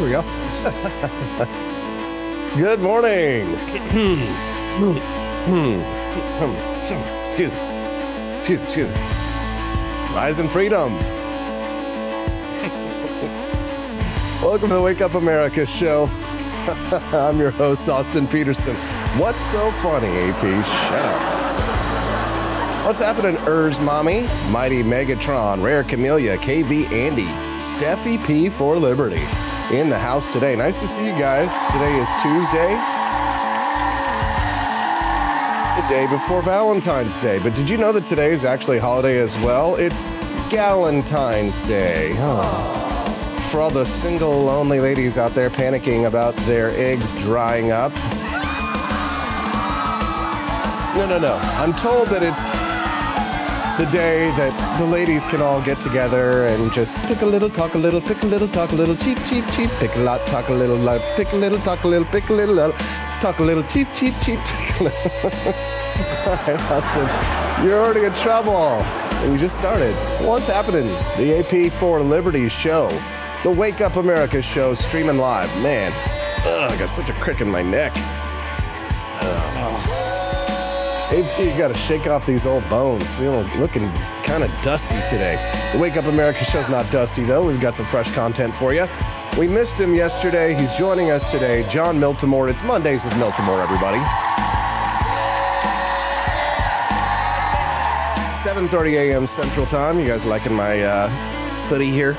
Here we go. Good morning. excuse, excuse, excuse. Rise in freedom. Welcome to the Wake Up America show. I'm your host, Austin Peterson. What's so funny, AP? Shut up. What's happening, Urs Mommy? Mighty Megatron, Rare Camellia, KV Andy, Steffi P for Liberty in the house today. Nice to see you guys. Today is Tuesday, the day before Valentine's Day. But did you know that today is actually a holiday as well? It's Galentine's Day. Oh. For all the single, lonely ladies out there panicking about their eggs drying up. No, no, no. I'm told that it's the day that the ladies can all get together and just pick a little, talk a little, pick a little, talk a little, cheap, cheap, cheap, pick a lot, talk a little, lot, pick a little, talk a little, pick a little, talk a little, cheap, cheap, cheap, pick a little. all right, Austin, you're already in trouble. And you just started. What's happening? The AP4 Liberty show, the Wake Up America show, streaming live. Man, ugh, I got such a crick in my neck. AP, you got to shake off these old bones. Feeling looking kind of dusty today. The Wake Up America show's not dusty though. We've got some fresh content for you. We missed him yesterday. He's joining us today. John Miltimore. It's Mondays with Miltimore, everybody. 7:30 a.m. Central Time. You guys liking my uh, hoodie here?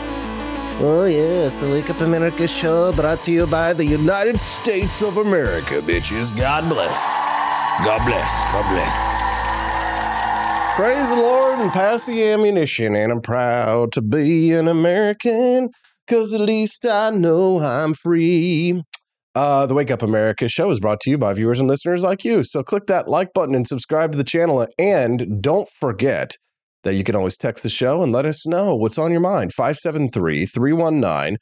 Oh yes, the Wake Up America show brought to you by the United States of America, bitches. God bless. God bless. God bless. Praise the Lord and pass the ammunition. And I'm proud to be an American because at least I know I'm free. Uh, the Wake Up America show is brought to you by viewers and listeners like you. So click that like button and subscribe to the channel. And don't forget that you can always text the show and let us know what's on your mind. 573 319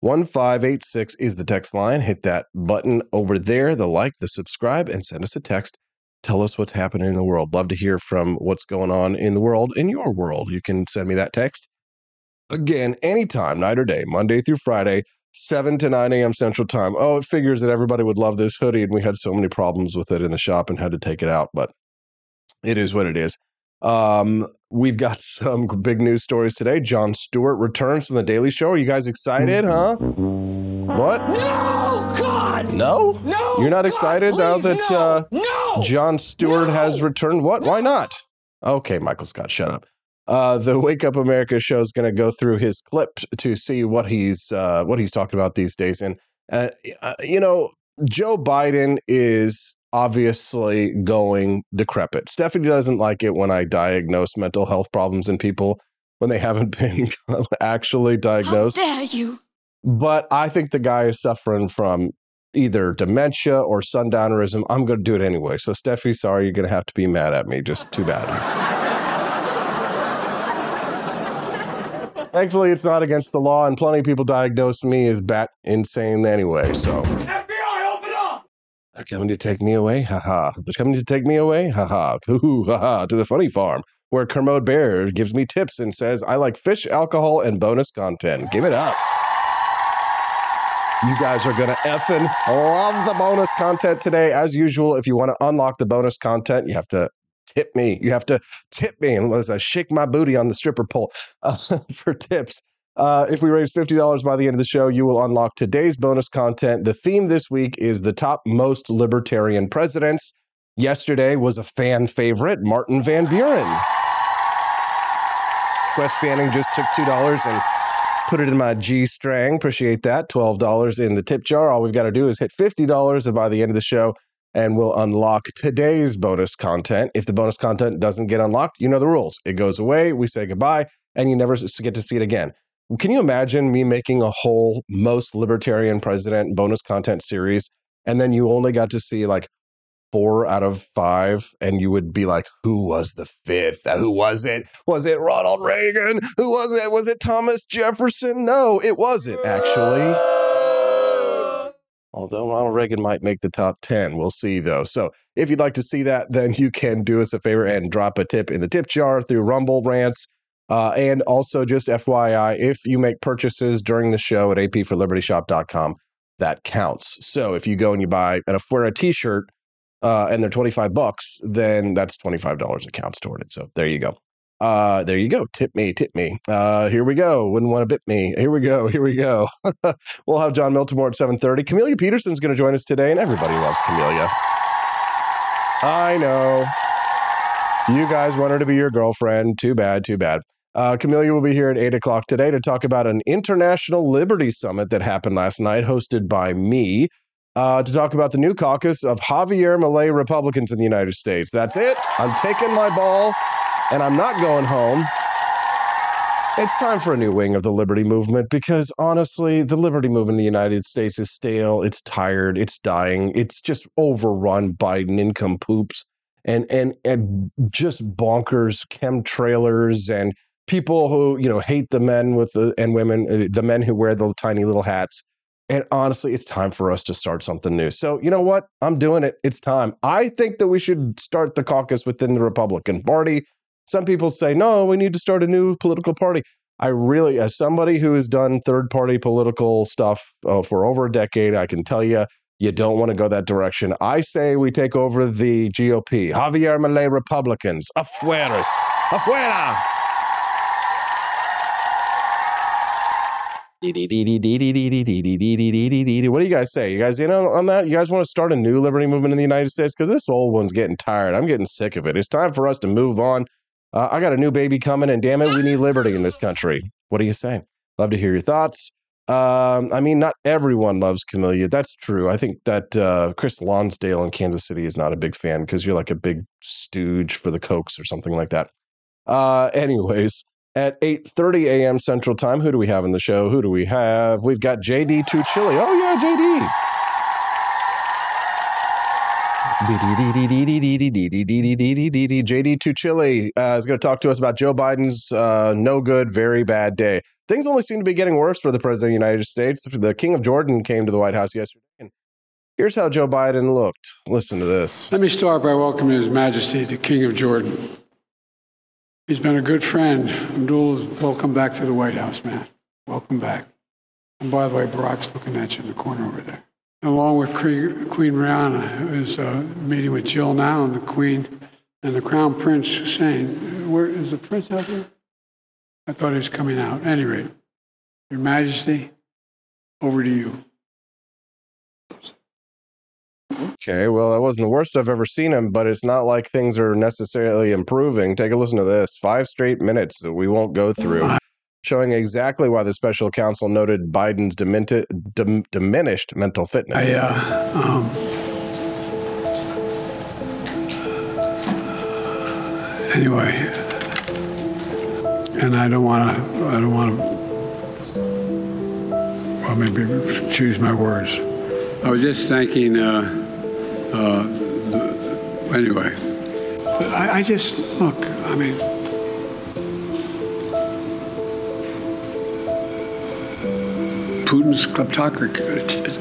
1586 is the text line. Hit that button over there, the like, the subscribe, and send us a text. Tell us what's happening in the world. Love to hear from what's going on in the world, in your world. You can send me that text again anytime, night or day, Monday through Friday, 7 to 9 a.m. Central Time. Oh, it figures that everybody would love this hoodie, and we had so many problems with it in the shop and had to take it out, but it is what it is. Um, we've got some big news stories today. Jon Stewart returns from the Daily Show. Are you guys excited, huh? What? No, God! No? No! You're not God, excited now that no, uh, no! Jon Stewart No! has returned? What? Why not? Okay, Michael Scott, shut up. Uh, the Wake Up America show is going to go through his clip to see what he's uh, what he's talking about these days. And uh, uh, you know, Joe Biden is obviously going decrepit. Stephanie doesn't like it when I diagnose mental health problems in people when they haven't been actually How diagnosed. dare you? But I think the guy is suffering from either dementia or sundownerism. I'm going to do it anyway. So, Steffi, sorry, you're going to have to be mad at me. Just too bad. It's... Thankfully, it's not against the law, and plenty of people diagnose me as bat insane anyway. So, FBI, open up! they're coming to take me away. Haha. They're coming to take me away. Haha. Hoo haha. To the funny farm where Kermode Bear gives me tips and says, I like fish, alcohol, and bonus content. Give it up. You guys are going to effing love the bonus content today. As usual, if you want to unlock the bonus content, you have to tip me. You have to tip me as I shake my booty on the stripper pole uh, for tips. Uh, if we raise $50 by the end of the show, you will unlock today's bonus content. The theme this week is the top most libertarian presidents. Yesterday was a fan favorite, Martin Van Buren. Quest Fanning just took $2 and put it in my G string. Appreciate that. $12 in the tip jar. All we've got to do is hit $50 and by the end of the show, and we'll unlock today's bonus content. If the bonus content doesn't get unlocked, you know the rules. It goes away, we say goodbye, and you never get to see it again. Can you imagine me making a whole most libertarian president bonus content series, and then you only got to see like four out of five, and you would be like, "Who was the fifth? Who was it? Was it Ronald Reagan? Who was it? Was it Thomas Jefferson? No, it wasn't actually." Although Ronald Reagan might make the top 10. We'll see, though. So if you'd like to see that, then you can do us a favor and drop a tip in the tip jar through Rumble Rants. Uh, and also, just FYI, if you make purchases during the show at apforlibertyshop.com, that counts. So if you go and you buy an Afuera t-shirt uh, and they're 25 bucks, then that's $25 that counts toward it. So there you go. Uh, there you go. Tip me, tip me. Uh, here we go. Wouldn't want to bit me. Here we go. Here we go. we'll have John Miltimore at 7.30. Camellia Peterson's going to join us today, and everybody loves Camelia. I know. You guys want her to be your girlfriend. Too bad, too bad. Uh, Camellia will be here at 8 o'clock today to talk about an International Liberty Summit that happened last night, hosted by me, uh, to talk about the new caucus of Javier Milei Republicans in the United States. That's it. I'm taking my ball and I'm not going home. It's time for a new wing of the liberty movement because honestly, the liberty movement in the United States is stale, it's tired, it's dying, it's just overrun by income poops and and and just bonkers chemtrailers and people who you know hate the men with the and women uh, the men who wear the tiny little hats and honestly it's time for us to start something new so you know what i'm doing it it's time i think that we should start the caucus within the republican party some people say no we need to start a new political party i really as somebody who has done third party political stuff uh, for over a decade i can tell you you don't want to go that direction. I say we take over the GOP. Javier Milei Republicans. Afuerists. Afuera. What do you guys say? You guys in on, on that? You guys want to start a new liberty movement in the United States? Because this old one's getting tired. I'm getting sick of it. It's time for us to move on. Uh, I got a new baby coming, and damn it, we need liberty in this country. What do you say? Love to hear your thoughts. Um, I mean, not everyone loves Camellia. That's true. I think that uh, Chris Lonsdale in Kansas City is not a big fan because you're like a big stooge for the Kochs or something like that. Uh, anyways, at 8.30 a.m. Central Time. Who do we have in the show? Who do we have? We've got JD Tuccille. Oh, yeah, JD. JD Tuccille uh, is going to talk to us about Joe Biden's uh, no good, very bad day. Things only seem to be getting worse for the president of the United States. The King of Jordan came to the White House yesterday. And here's how Joe Biden looked. Listen to this. Let me start by welcoming His Majesty, the King of Jordan. He's been a good friend. Abdul, welcome back to the White House, man. Welcome back. And by the way, Barack's looking at you in the corner over there. Along with Queen, Rania, who is uh, meeting with Jill now, and the Queen and the Crown Prince Hussein. Where is the Prince out there? I thought he was coming out. At any rate, Your Majesty, over to you. Okay, well, that wasn't the worst I've ever seen him, but it's not like things are necessarily improving. Take a listen to this five straight minutes that we won't go through, showing exactly why the special counsel noted Biden's dim, diminished mental fitness. I, uh, um, anyway, and I don't want to, I don't want to, well, maybe choose my words. I was just thanking, uh, uh, the, anyway. I, I just, look, I mean, Putin's kleptocracy,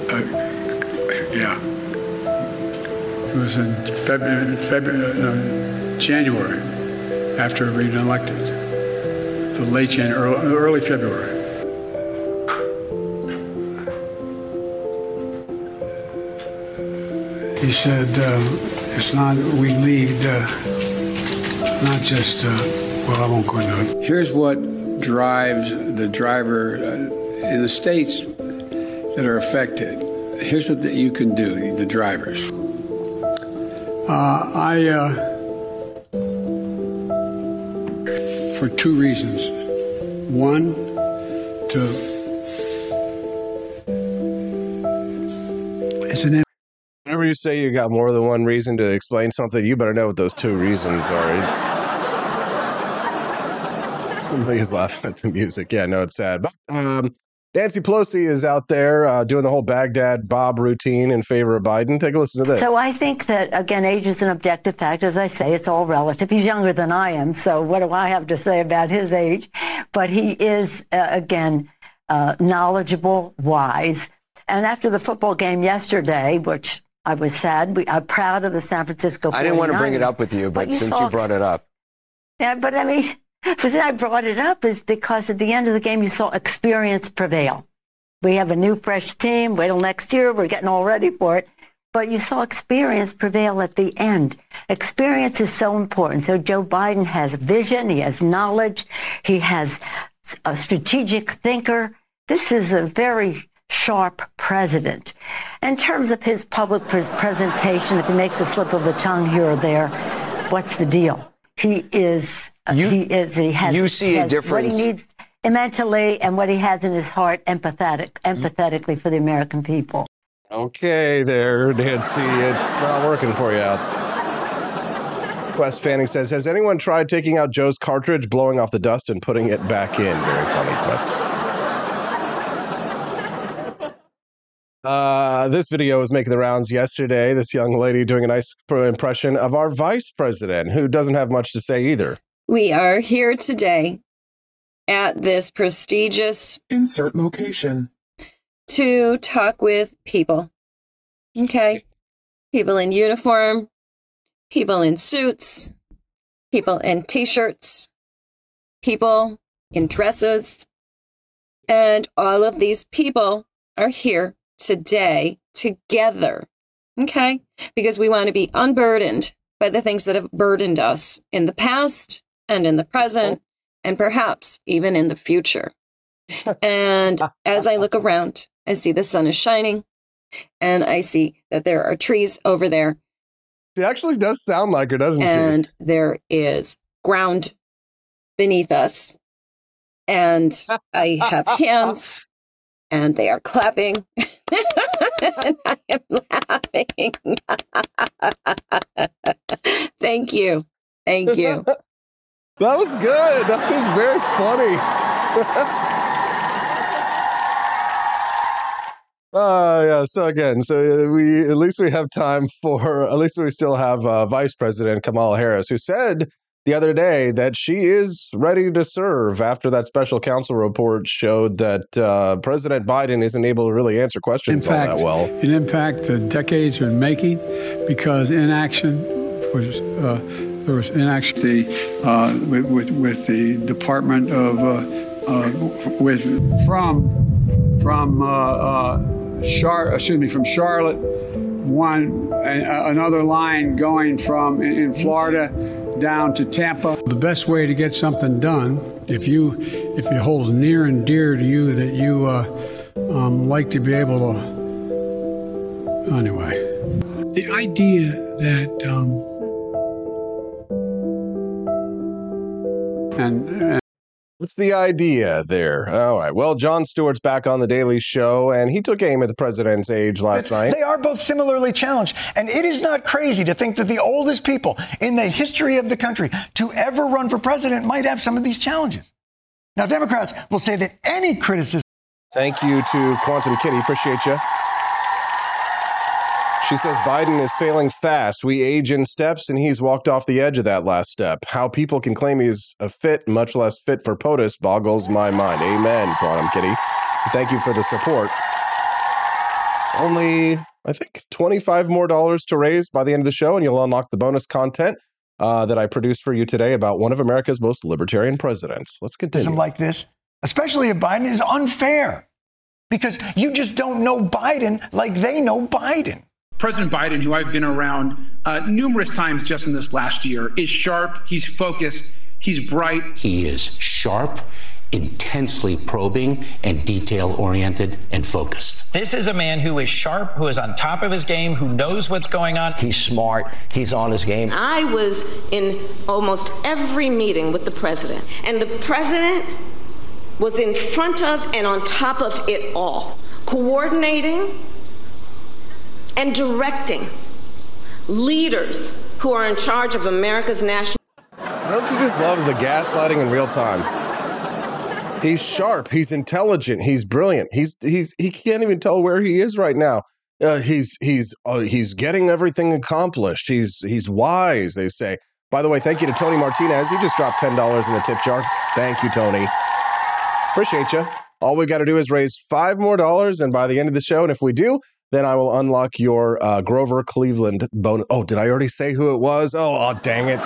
uh, uh, yeah. It was in February, February no, January after being elected, the late January, early, early February. He said, uh, it's not, we lead, uh, not just, uh, well, I won't go into it. Here's what drives the driver uh, in the states that are affected. Here's what the, you can do, the drivers. Uh, I, uh, for two reasons. One, to, you say you got more than one reason to explain something, you better know what those two reasons are. It's somebody's laughing at the music. Yeah, no, it's sad. But um, Nancy Pelosi is out there uh, doing the whole Baghdad Bob routine in favor of Biden. Take a listen to this. So I think that, again, age is an objective fact. As I say, it's all relative. He's younger than I am, so what do I have to say about his age? But he is, uh, again, uh, knowledgeable, wise. And after the football game yesterday, which I was sad, we, I'm proud of the San Francisco 49ers. I didn't want to bring it up with you, but, but you since you brought it up. Yeah, but I mean, The reason I brought it up is because at the end of the game, you saw experience prevail. We have a new, fresh team. Wait till next year. We're getting all ready for it. But you saw experience prevail at the end. Experience is so important. So Joe Biden has vision. He has knowledge. He has a strategic thinker. This is a very sharp president. In terms of his public presentation, if he makes a slip of the tongue here or there, what's the deal? He is, uh, you, he is, he has, you see has a difference. What he needs mentally and what he has in his heart empathetic, empathetically for the American people. Okay, there, Nancy. It's not working for you out. Quest Fanning says, Has anyone tried taking out Joe's cartridge, blowing off the dust, and putting it back in? Very funny, Quest. Uh, this video was making the rounds yesterday. This young lady doing a nice impression of our vice president, who doesn't have much to say either. We are here today at this prestigious insert location to talk with people. Okay. People in uniform, people in suits, people in t shirts, people in dresses. And all of these people are here today together. Okay. Because we want to be unburdened by the things that have burdened us in the past and in the present and perhaps even in the future. And as I look around, I see the sun is shining and I see that there are trees over there. She actually does sound like her, doesn't and she? And there is ground beneath us. And I have hands and they are clapping. and I am laughing. Thank you. Thank you. that was good. That was very funny. Uh, yeah. So again, so uh, we at least we have time for at least we still have uh, Vice President Kamala Harris, who said the other day that she is ready to serve after that special counsel report showed that uh, President Biden isn't able to really answer questions impact, all that well. An impact the decades are making because inaction was uh, there was inaction the, uh, with, with, with the Department of uh, uh, with from from Char- excuse me, from Charlotte, one another line going from in Florida down to Tampa. The best way to get something done, if you if it holds near and dear to you that you uh, um, like to be able to. Anyway, the idea that. Um, and, and What's the idea there? All right. Well, Jon Stewart's back on the Daily Show, and he took aim at the president's age last it's, night. They are both similarly challenged, and it is not crazy to think that the oldest people in the history of the country to ever run for president might have some of these challenges. Now, Democrats will say that any criticism. Thank you to Quantum Kitty. Appreciate you. She says Biden is failing fast. We age in steps, and he's walked off the edge of that last step. How people can claim he's a fit, much less fit for POTUS, boggles my mind. Amen, Quantum Kitty. Thank you for the support. Only, I think, 25 more dollars to raise by the end of the show, and you'll unlock the bonus content uh, that I produced for you today about one of America's most libertarian presidents. Let's continue. Something like this, especially if Biden is unfair because you just don't know Biden like they know Biden. President Biden, who I've been around uh, numerous times just in this last year, is sharp, he's focused, he's bright. He is sharp, intensely probing, and detail oriented and focused. This is a man who is sharp, who is on top of his game, who knows what's going on. He's smart, he's on his game. I was in almost every meeting with the president, and the president was in front of and on top of it all, coordinating and directing leaders who are in charge of America's national. Don't you just love the gaslighting in real time? He's sharp. He's intelligent. He's brilliant. He's he's he can't even tell where he is right now. Uh, he's he's uh, he's getting everything accomplished. He's he's wise. They say. By the way, thank you to Tony Martinez. He just dropped ten dollars in the tip jar. Thank you, Tony. Appreciate you. All we got to do is raise five more dollars, and by the end of the show, and if we do, then I will unlock your uh, Grover Cleveland bonus. Oh, did I already say who it was? Oh, oh dang it.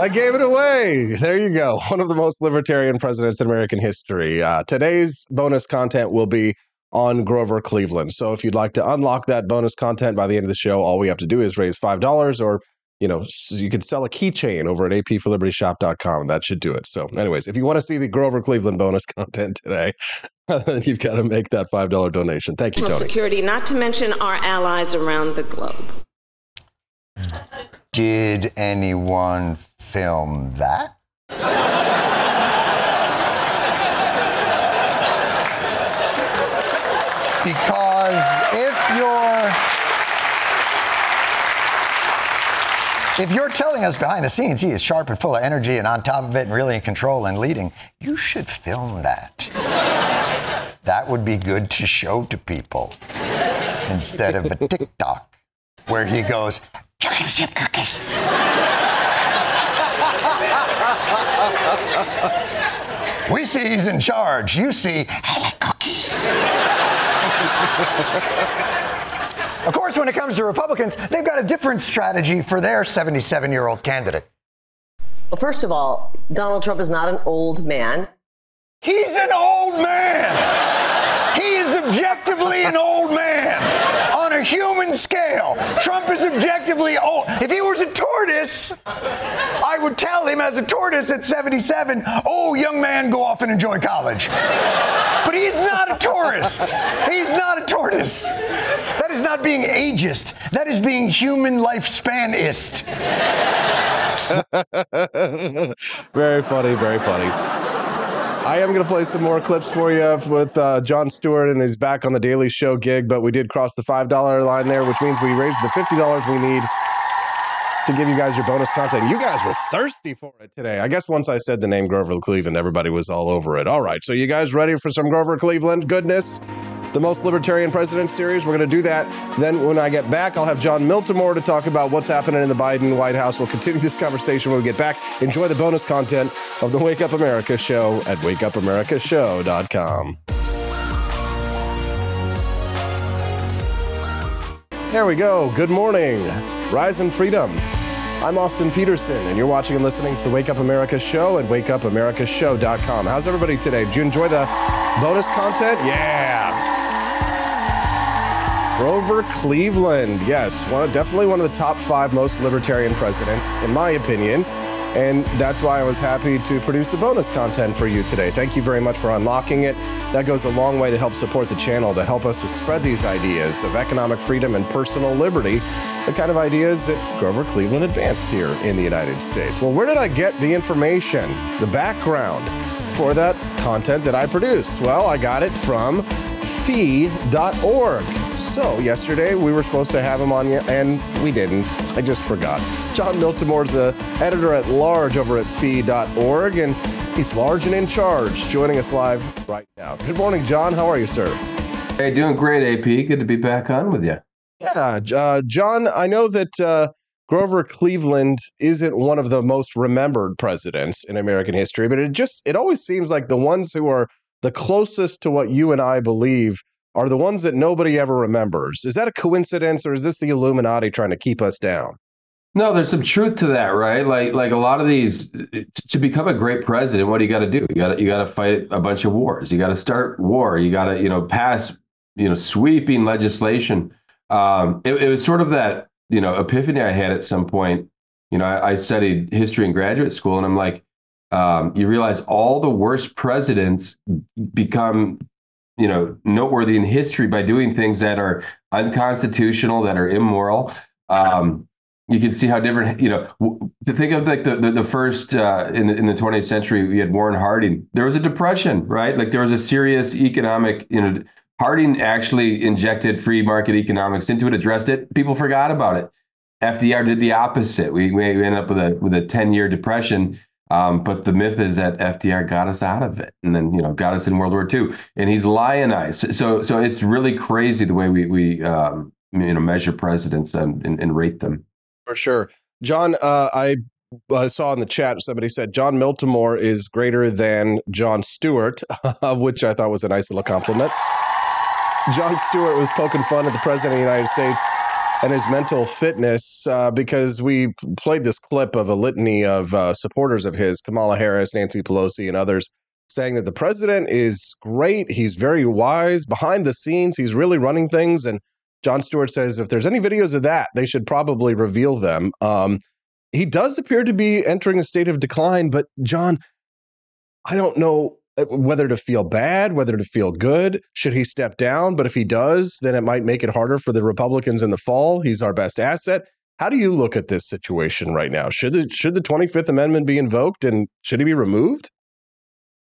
I gave it away. There you go. One of the most libertarian presidents in American history. Uh, today's bonus content will be on Grover Cleveland. So if you'd like to unlock that bonus content by the end of the show, all we have to do is raise $5 or you know, you could sell a keychain over at apforlibertyshop.com. And that should do it. So, anyways, if you want to see the Grover Cleveland bonus content today, you've got to make that $5 donation. Thank you, Tony. Security, not to mention our allies around the globe. Did anyone film that? because if you're if you're telling us behind the scenes he is sharp and full of energy and on top of it and really in control and leading, you should film that. that would be good to show to people instead of a TikTok where he goes, chocolate chip cookie. we see he's in charge. You see, I like cookies. of course, when it comes to Republicans, they've got a different strategy for their 77 year old candidate. Well, first of all, Donald Trump is not an old man. He's an old man. He is objectively an old man human scale. Trump is objectively old. If he was a tortoise, I would tell him as a tortoise at 77, oh, young man, go off and enjoy college. But he's not a tourist. He's not a tortoise. That is not being ageist. That is being human lifespanist. very funny, very funny. I am going to play some more clips for you with uh, Jon Stewart and his back on the Daily Show gig, but we did cross the $5 line there, which means we raised the $50 we need to give you guys your bonus content. You guys were thirsty for it today. I guess once I said the name Grover Cleveland, everybody was all over it. All right, so you guys ready for some Grover Cleveland goodness? The most libertarian president series. We're going to do that. Then, when I get back, I'll have John Miltimore to talk about what's happening in the Biden White House. We'll continue this conversation when we get back. Enjoy the bonus content of the Wake Up America show at wakeupamericashow.com. There we go. Good morning. Rise and freedom. I'm Austin Peterson, and you're watching and listening to the Wake Up America show at wakeupamericashow.com. How's everybody today? Did you enjoy the bonus content? Yeah. Grover Cleveland, yes, one, definitely one of the top five most libertarian presidents, in my opinion. And that's why I was happy to produce the bonus content for you today. Thank you very much for unlocking it. That goes a long way to help support the channel, to help us to spread these ideas of economic freedom and personal liberty, the kind of ideas that Grover Cleveland advanced here in the United States. Well, where did I get the information, the background for that content that I produced? Well, I got it from fee.org. So, yesterday we were supposed to have him on, and we didn't. I just forgot. Jon is the editor at large over at fee.org, and he's large and in charge, joining us live right now. Good morning, John. How are you, sir? Hey, doing great, AP. Good to be back on with you. Yeah, uh, Jon, I know that uh, Grover Cleveland isn't one of the most remembered presidents in American history, but it just it always seems like the ones who are the closest to what you and I believe are the ones that nobody ever remembers. Is that a coincidence or is this the Illuminati trying to keep us down? No, there's some truth to that, right? Like like a lot of these to become a great president, what do you got to do? You got to you got to fight a bunch of wars. You got to start war. You got to, you know, pass, you know, sweeping legislation. Um, it, it, was sort of that, you know, epiphany I had at some point. You know, I, I studied history in graduate school and I'm like, um, you realize all the worst presidents become you know noteworthy in history by doing things that are unconstitutional, that are immoral. Um, you can see how different you know to think of like the the, the first uh, in the in the 20th century we had Warren Harding. There was a depression, right? Like there was a serious economic you know. Harding actually injected free market economics into it, addressed it. People forgot about it. FDR did the opposite. We, we ended up with a with a 10 year depression um, but the myth is that FDR got us out of it, and then you know got us in World War II, and he's lionized. So so it's really crazy the way we we um, you know measure presidents and, and, and rate them. For sure, John. Uh, I I saw in the chat somebody said John Miltimore is greater than Jon Stewart, which I thought was a nice little compliment. Jon Stewart was poking fun at the president of the United States and his mental fitness uh, because we played this clip of a litany of uh, supporters of his, Kamala Harris, Nancy Pelosi, and others, saying that the president is great. He's very wise behind the scenes. He's really running things. And Jon Stewart says if there's any videos of that, they should probably reveal them. Um, he does appear to be entering a state of decline, but John, I don't know Uh, whether to feel bad, whether to feel good. Should he step down? But if he does, then it might make it harder for the Republicans in the fall. He's our best asset. How do you look at this situation right now? Should the should the 25th Amendment be invoked and should he be removed?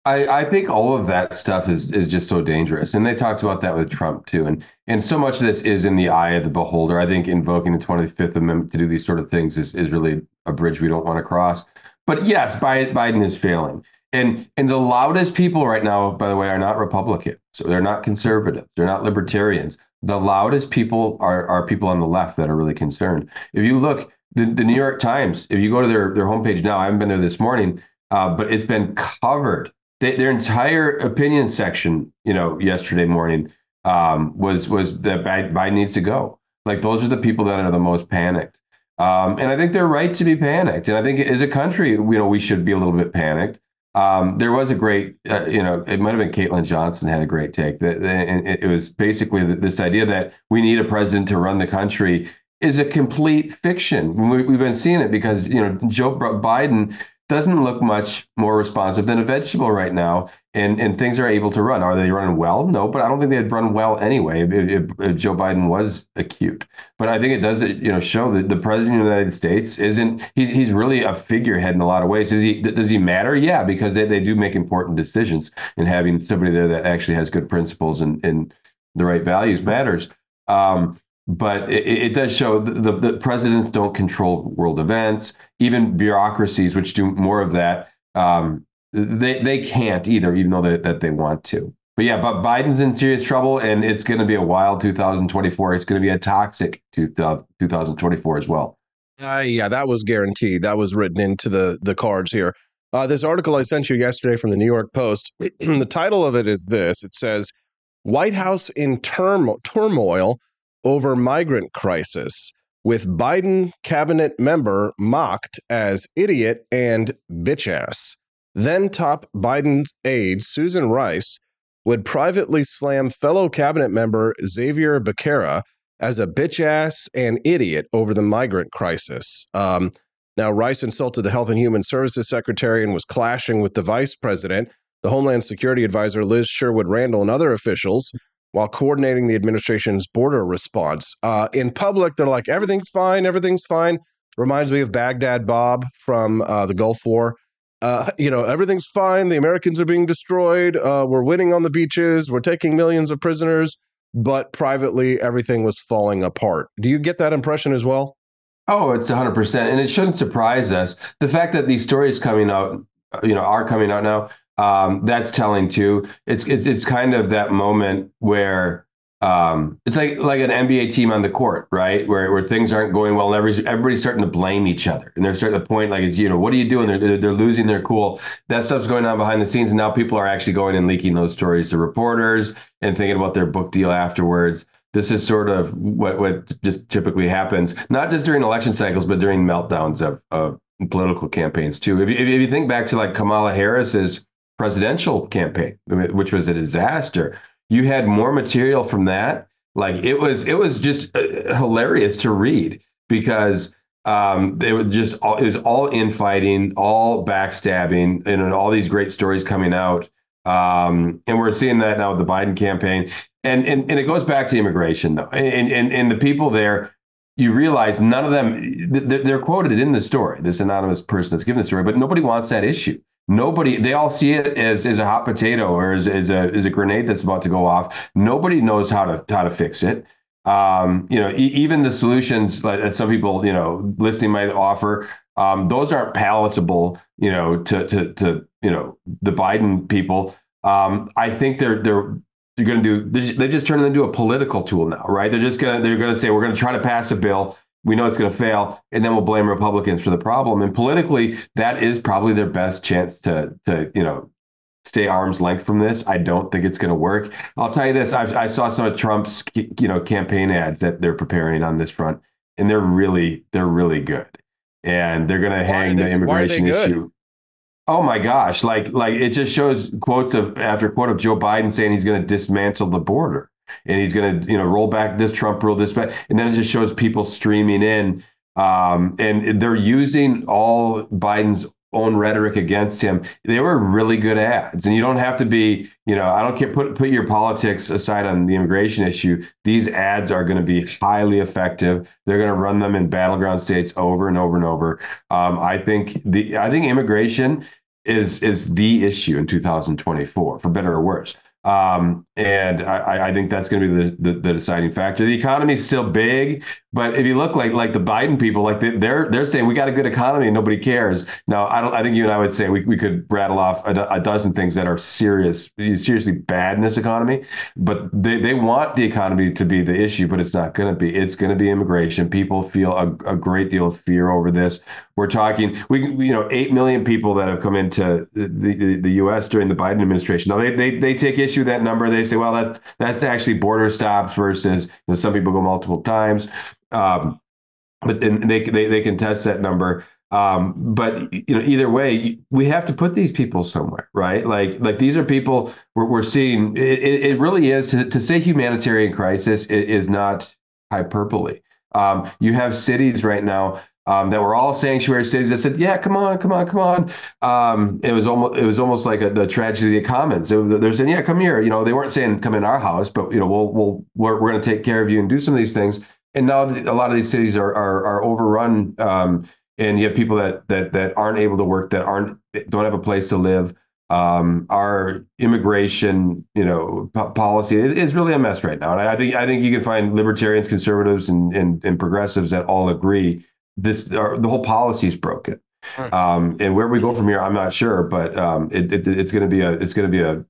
I, I think all of that stuff is is just so dangerous. And they talked about that with Trump too. And and so much of this is in the eye of the beholder. I think invoking the 25th Amendment to do these sort of things is, is really a bridge we don't want to cross. But yes, Biden is failing. And and the loudest people right now, by the way, are not Republicans. So they're not conservatives. They're not libertarians. The loudest people are are people on the left that are really concerned. If you look, the, the New York Times, if you go to their their homepage now, I haven't been there this morning, uh, but it's been covered. They, their entire opinion section, you know, yesterday morning um, was was that Biden needs to go. Like those are the people that are the most panicked. Um, and I think they're right to be panicked. And I think as a country, you know, we should be a little bit panicked. Um, there was a great, uh, you know, it might have been Caitlin Johnstone had a great take that, it was basically this idea that we need a president to run the country is a complete fiction. We, have been seeing it because you know Joe Biden doesn't look much more responsive than a vegetable right now, and and things are able to run. Are they running well? No, but I don't think they'd run well anyway if, if, if, Joe Biden was acute. But I think it does you know show that the president of the United States isn't he's he's really a figurehead in a lot of ways. Does he does he matter? Yeah, because they, they do make important decisions, and having somebody there that actually has good principles and and the right values matters. Um, but it, it, does show the, the, presidents don't control world events. Even bureaucracies, which do more of that, um, they they can't either, even though they, that they want to. But yeah, but Biden's in serious trouble, and it's going to be a wild 2024. It's going to be a toxic 2024 as well. Uh, yeah, that was guaranteed. That was written into the the cards here. Uh, this article I sent you yesterday from the New York Post. the title of it is this. It says, "White House in turmo- turmoil." Over migrant crisis, with Biden cabinet member mocked as idiot and bitch ass. Then top Biden aide Susan Rice would privately slam fellow cabinet member Xavier Becerra as a bitch ass and idiot over the migrant crisis. Um, now, Rice insulted the Health and Human Services Secretary and was clashing with the vice president, the Homeland Security Advisor Liz Sherwood Randall, and other officials while coordinating the administration's border response. Uh, in public, they're like, everything's fine, everything's fine. Reminds me of Baghdad Bob from uh, the Gulf War. Uh, you know, everything's fine. The Americans are being destroyed. Uh, we're winning on the beaches. We're taking millions of prisoners. But privately, everything was falling apart. Do you get that impression as well? Oh, it's 100%. And it shouldn't surprise us. The fact that these stories coming out, you know, are coming out now um, that's telling too. It's, it's it's kind of that moment where um, it's like like an NBA team on the court, right? Where where things aren't going well, and every, everybody's starting to blame each other, and they're starting to point like it's you know what are you doing? They're, they're they're losing their cool. That stuff's going on behind the scenes, and now people are actually going and leaking those stories to reporters and thinking about their book deal afterwards. This is sort of what what just typically happens, not just during election cycles, but during meltdowns of of political campaigns too. If you, if you think back to like Kamala Harris's presidential campaign, which was a disaster. You had more material from that. Like it was, it was just uh, hilarious to read because um, they were just all, it was all infighting, all backstabbing, and all these great stories coming out. Um, and we're seeing that now with the Biden campaign. And, and and it goes back to immigration though, and and and the people there you realize none of them they're quoted in the story this anonymous person that's given the story but nobody wants that issue Nobody, they all see it as, as a hot potato or as, as a as a grenade that's about to go off. Nobody knows how to how to fix it. Um, you know, e- even the solutions that some people, you know, listing might offer, um, those aren't palatable, you know, to to to you know the Biden people. Um, I think they're they're they're going to do. They just turn it into a political tool now, right? They're just gonna they're gonna say we're going to try to pass a bill we know it's going to fail, and then we'll blame Republicans for the problem. And politically, that is probably their best chance to to you know stay arm's length from this. I don't think it's going to work. I'll tell you this: I've, i saw some of Trump's you know campaign ads that they're preparing on this front, and they're really they're really good, and they're going to hang the immigration issue. Oh my gosh! Like like it just shows quotes of after quote of Joe Biden saying he's going to dismantle the border and he's going to you know roll back this Trump rule this back, and then it just shows people streaming in. Um, and they're using all Biden's own rhetoric against him. They were really good ads, and you don't have to be, you know, I don't care. Put put your politics aside on the immigration issue. These ads are going to be highly effective. They're going to run them in battleground states over and over and over. Um, I think the I think immigration is is the issue in 2024, for better or worse. Um, and I, I, think that's going to be the, the, the, deciding factor. The economy is still big, but if you look like like the Biden people, like they, are they're saying we got a good economy and nobody cares. Now, I don't. I think you and I would say we, we could rattle off a, a dozen things that are serious, seriously bad in this economy, but they, they want the economy to be the issue, but it's not going to be. It's going to be immigration. People feel a, a great deal of fear over this. We're talking, we you know, eight million people that have come into the, the, the U.S. during the Biden administration. Now they, they they take issue with that number. They say, well, that's that's actually border stops versus you know some people go multiple times. Um, but then they, they they can test that number. Um, but you know, either way, we have to put these people somewhere, right? Like like these are people we're, we're seeing. It, it really is to, to say humanitarian crisis is not hyperbole. Um, you have cities right now um, that were all sanctuary cities that said, "Yeah, come on, come on, come on." Um, it was almost it was almost like a, the tragedy of commons. They, they're saying, "Yeah, come here." You know, they weren't saying, "Come in our house," but you know, we'll we'll we're, we're going to take care of you and do some of these things. And now a lot of these cities are are, are overrun, um, and you have people that that that aren't able to work, that aren't don't have a place to live. Um, our immigration, you know, policy is really a mess right now. And I think I think you can find libertarians, conservatives, and and, and progressives that all agree this the whole policy is broken. Um, and where we go from here, I'm not sure, but um, it, it, it's going to be a it's going to be a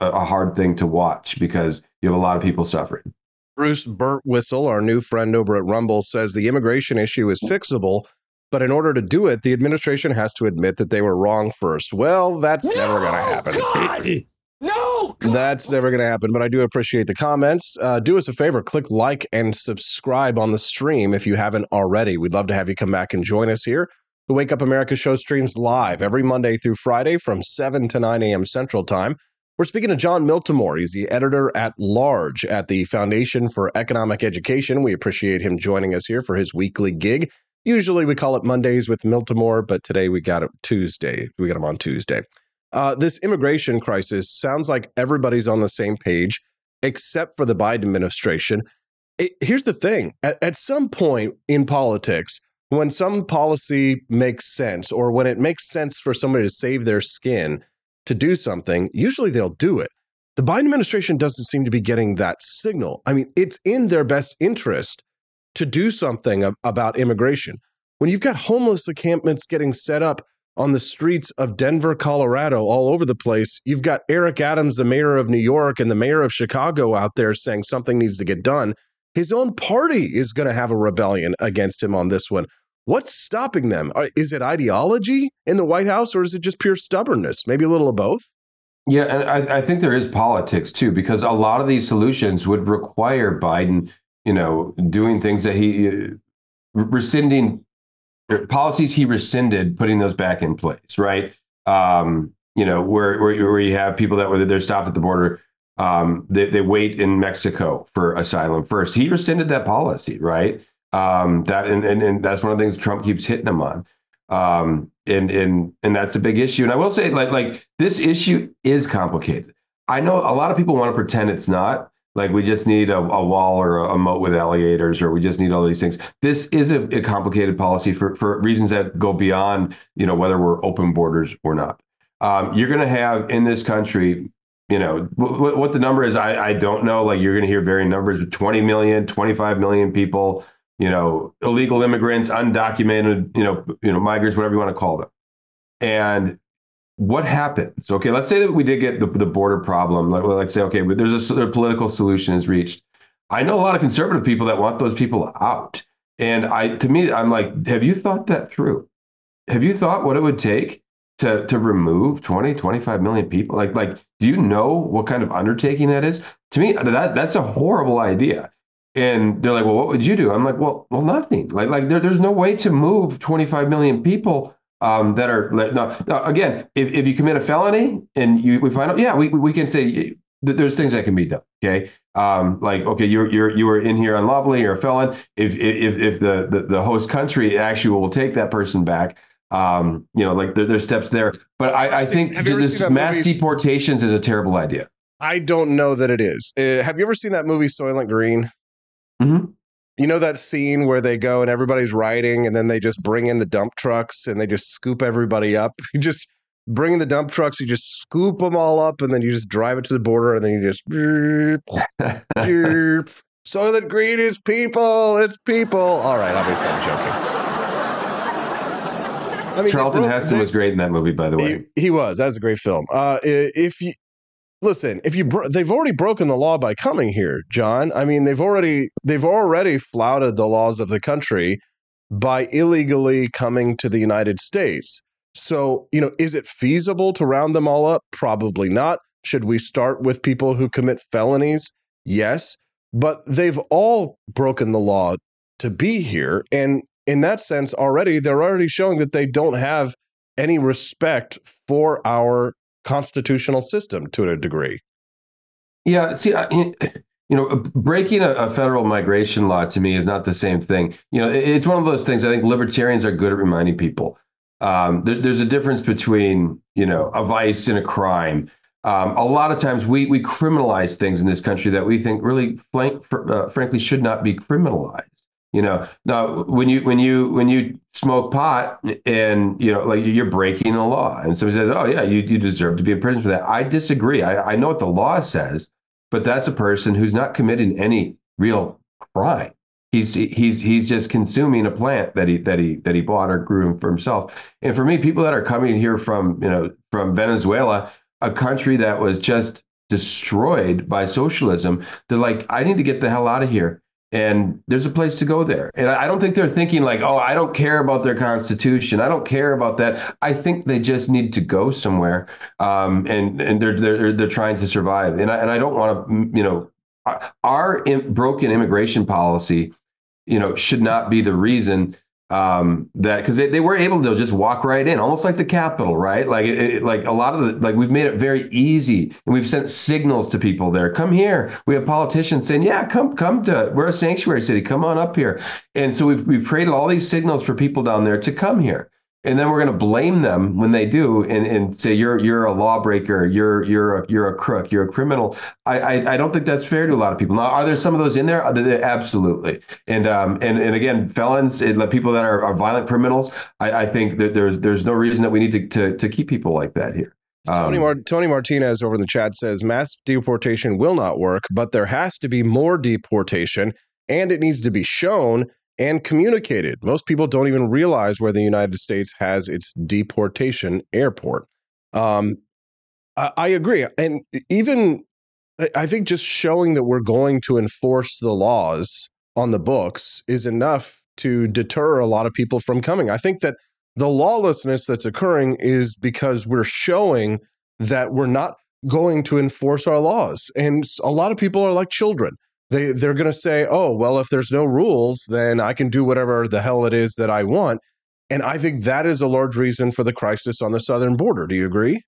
a hard thing to watch because you have a lot of people suffering. Bruce Birtwistle, our new friend over at Rumble, says the immigration issue is fixable, but in order to do it, the administration has to admit that they were wrong first. Well, that's no, never going to happen. No, that's never going to happen. But I do appreciate the comments. Uh, do us a favor, click like and subscribe on the stream if you haven't already. We'd love to have you come back and join us here. The Wake Up America show streams live every Monday through Friday from 7 to 9 a.m. Central Time. We're speaking to John Miltimore. He's the editor at large at the Foundation for Economic Education. We appreciate him joining us here for his weekly gig. Usually we call it Mondays with Miltimore, but today we got it Tuesday. We got him on Tuesday. Uh, this immigration crisis sounds like everybody's on the same page, except for the Biden administration. It, here's the thing at, at some point in politics, when some policy makes sense or when it makes sense for somebody to save their skin to do something, usually they'll do it. The Biden administration doesn't seem to be getting that signal. I mean, it's in their best interest to do something about immigration. When you've got homeless encampments getting set up on the streets of Denver, Colorado, all over the place. You've got Eric Adams, the mayor of New York, and the mayor of Chicago out there saying something needs to get done. His own party is going to have a rebellion against him on this one. What's stopping them? Is it ideology in the White House or is it just pure stubbornness? Maybe a little of both? Yeah, and I, I think there is politics too, because a lot of these solutions would require Biden, you know, doing things that he uh, rescinding policies he rescinded, putting those back in place, right? Um, you know, where, where where you have people that were they're stopped at the border, um, they they wait in Mexico for asylum first. He rescinded that policy, right? Um, that and, and and that's one of the things Trump keeps hitting him on. Um, and and and that's a big issue. And I will say, like like this issue is complicated. I know a lot of people want to pretend it's not, like we just need a, a wall or a, a, moat with alligators, or we just need all these things. This is a, a, complicated policy for, for reasons that go beyond, you know, whether we're open borders or not. Um, you're going to have in this country, you know, w- what the number is, I, I don't know. Like you're going to hear varying numbers, 20 million, 25 million people, you know, illegal immigrants, undocumented, you know, you know, migrants, whatever you want to call them. And what happens? Okay, let's say that we did get the, the border problem. Like, let's say, okay, but there's a, a political solution is reached. I know a lot of conservative people that want those people out. And I, to me, I'm like, have you thought that through? Have you thought what it would take to to remove 20 25 million people like like do you know what kind of undertaking that is to me that that's a horrible idea and they're like well what would you do i'm like well well nothing like like there, there's no way to move 25 million people um, that are no, no again if, if you commit a felony and you we find out yeah we, we can say that there's things that can be done okay um, like okay you're you're you were in here unlawfully you're a felon if if if the, the the host country actually will take that person back um, you know, like there, there's steps there. But I, I think this mass movie? deportations is a terrible idea. I don't know that it is. Uh, have you ever seen that movie Soylent Green? Mm-hmm. You know that scene where they go and everybody's riding, and then they just bring in the dump trucks and they just scoop everybody up. You just bring in the dump trucks, you just scoop them all up, and then you just drive it to the border, and then you just. Soylent Green is people. It's people. All right, obviously I'm joking. I mean, Charlton Heston was great in that movie, by the way. He, he was. That's a great film. Uh, if you listen, if you bro- they've already broken the law by coming here, John. I mean, they've already they've already flouted the laws of the country by illegally coming to the United States. So, you know, is it feasible to round them all up? Probably not. Should we start with people who commit felonies? Yes, but they've all broken the law to be here and in that sense, already they're already showing that they don't have any respect for our constitutional system to a degree. Yeah, see, I, you know, breaking a, a, federal migration law to me is not the same thing. You know, it, it's one of those things. I think libertarians are good at reminding people. Um, there, there's a difference between you know a vice and a crime. Um, a lot of times we we criminalize things in this country that we think really, uh, frankly, should not be criminalized. You know, now when you when you when you smoke pot and you know like you're breaking the law, and somebody says, "Oh yeah, you you deserve to be in prison for that." I disagree. I, I know what the law says, but that's a person who's not committing any real crime. He's he's he's just consuming a plant that he that he that he bought or grew for himself. And for me, people that are coming here from you know from Venezuela, a country that was just destroyed by socialism, they're like, I need to get the hell out of here and there's a place to go there. And I don't think they're thinking like, oh, I don't care about their constitution. I don't care about that. I think they just need to go somewhere, um, and and they're they're they're trying to survive. And I and I don't want to, you know, our broken immigration policy, you know, should not be the reason um that because they, they were able to just walk right in almost like the capital right? Like it, it, like a lot of the like we've made it very easy. And we've sent signals to people there come here. We have politicians saying yeah come come to we're a sanctuary city. Come on up here. And so we've we've created all these signals for people down there to come here and then we're going to blame them when they do and, and say you're you're a lawbreaker. You're you're a, you're a crook. You're a criminal. I, I, I don't think that's fair to a lot of people. Now are there some of those in there? Absolutely. And um and, and again felons people that are, are violent criminals I, I think that there's there's no reason that we need to to, to keep people like that here. Tony, um, Mar- Tony Martinez over in the chat says mass deportation will not work, but there has to be more deportation and it needs to be shown and communicated. Most people don't even realize where the United States has its deportation airport. Um, I, I agree. And even I think just showing that we're going to enforce the laws on the books is enough to deter a lot of people from coming. I think that the lawlessness that's occurring is because we're showing that we're not going to enforce our laws. And a lot of people are like children they they're going to say, "Oh, well, if there's no rules, then I can do whatever the hell it is that I want." And I think that is a large reason for the crisis on the southern border. Do you agree?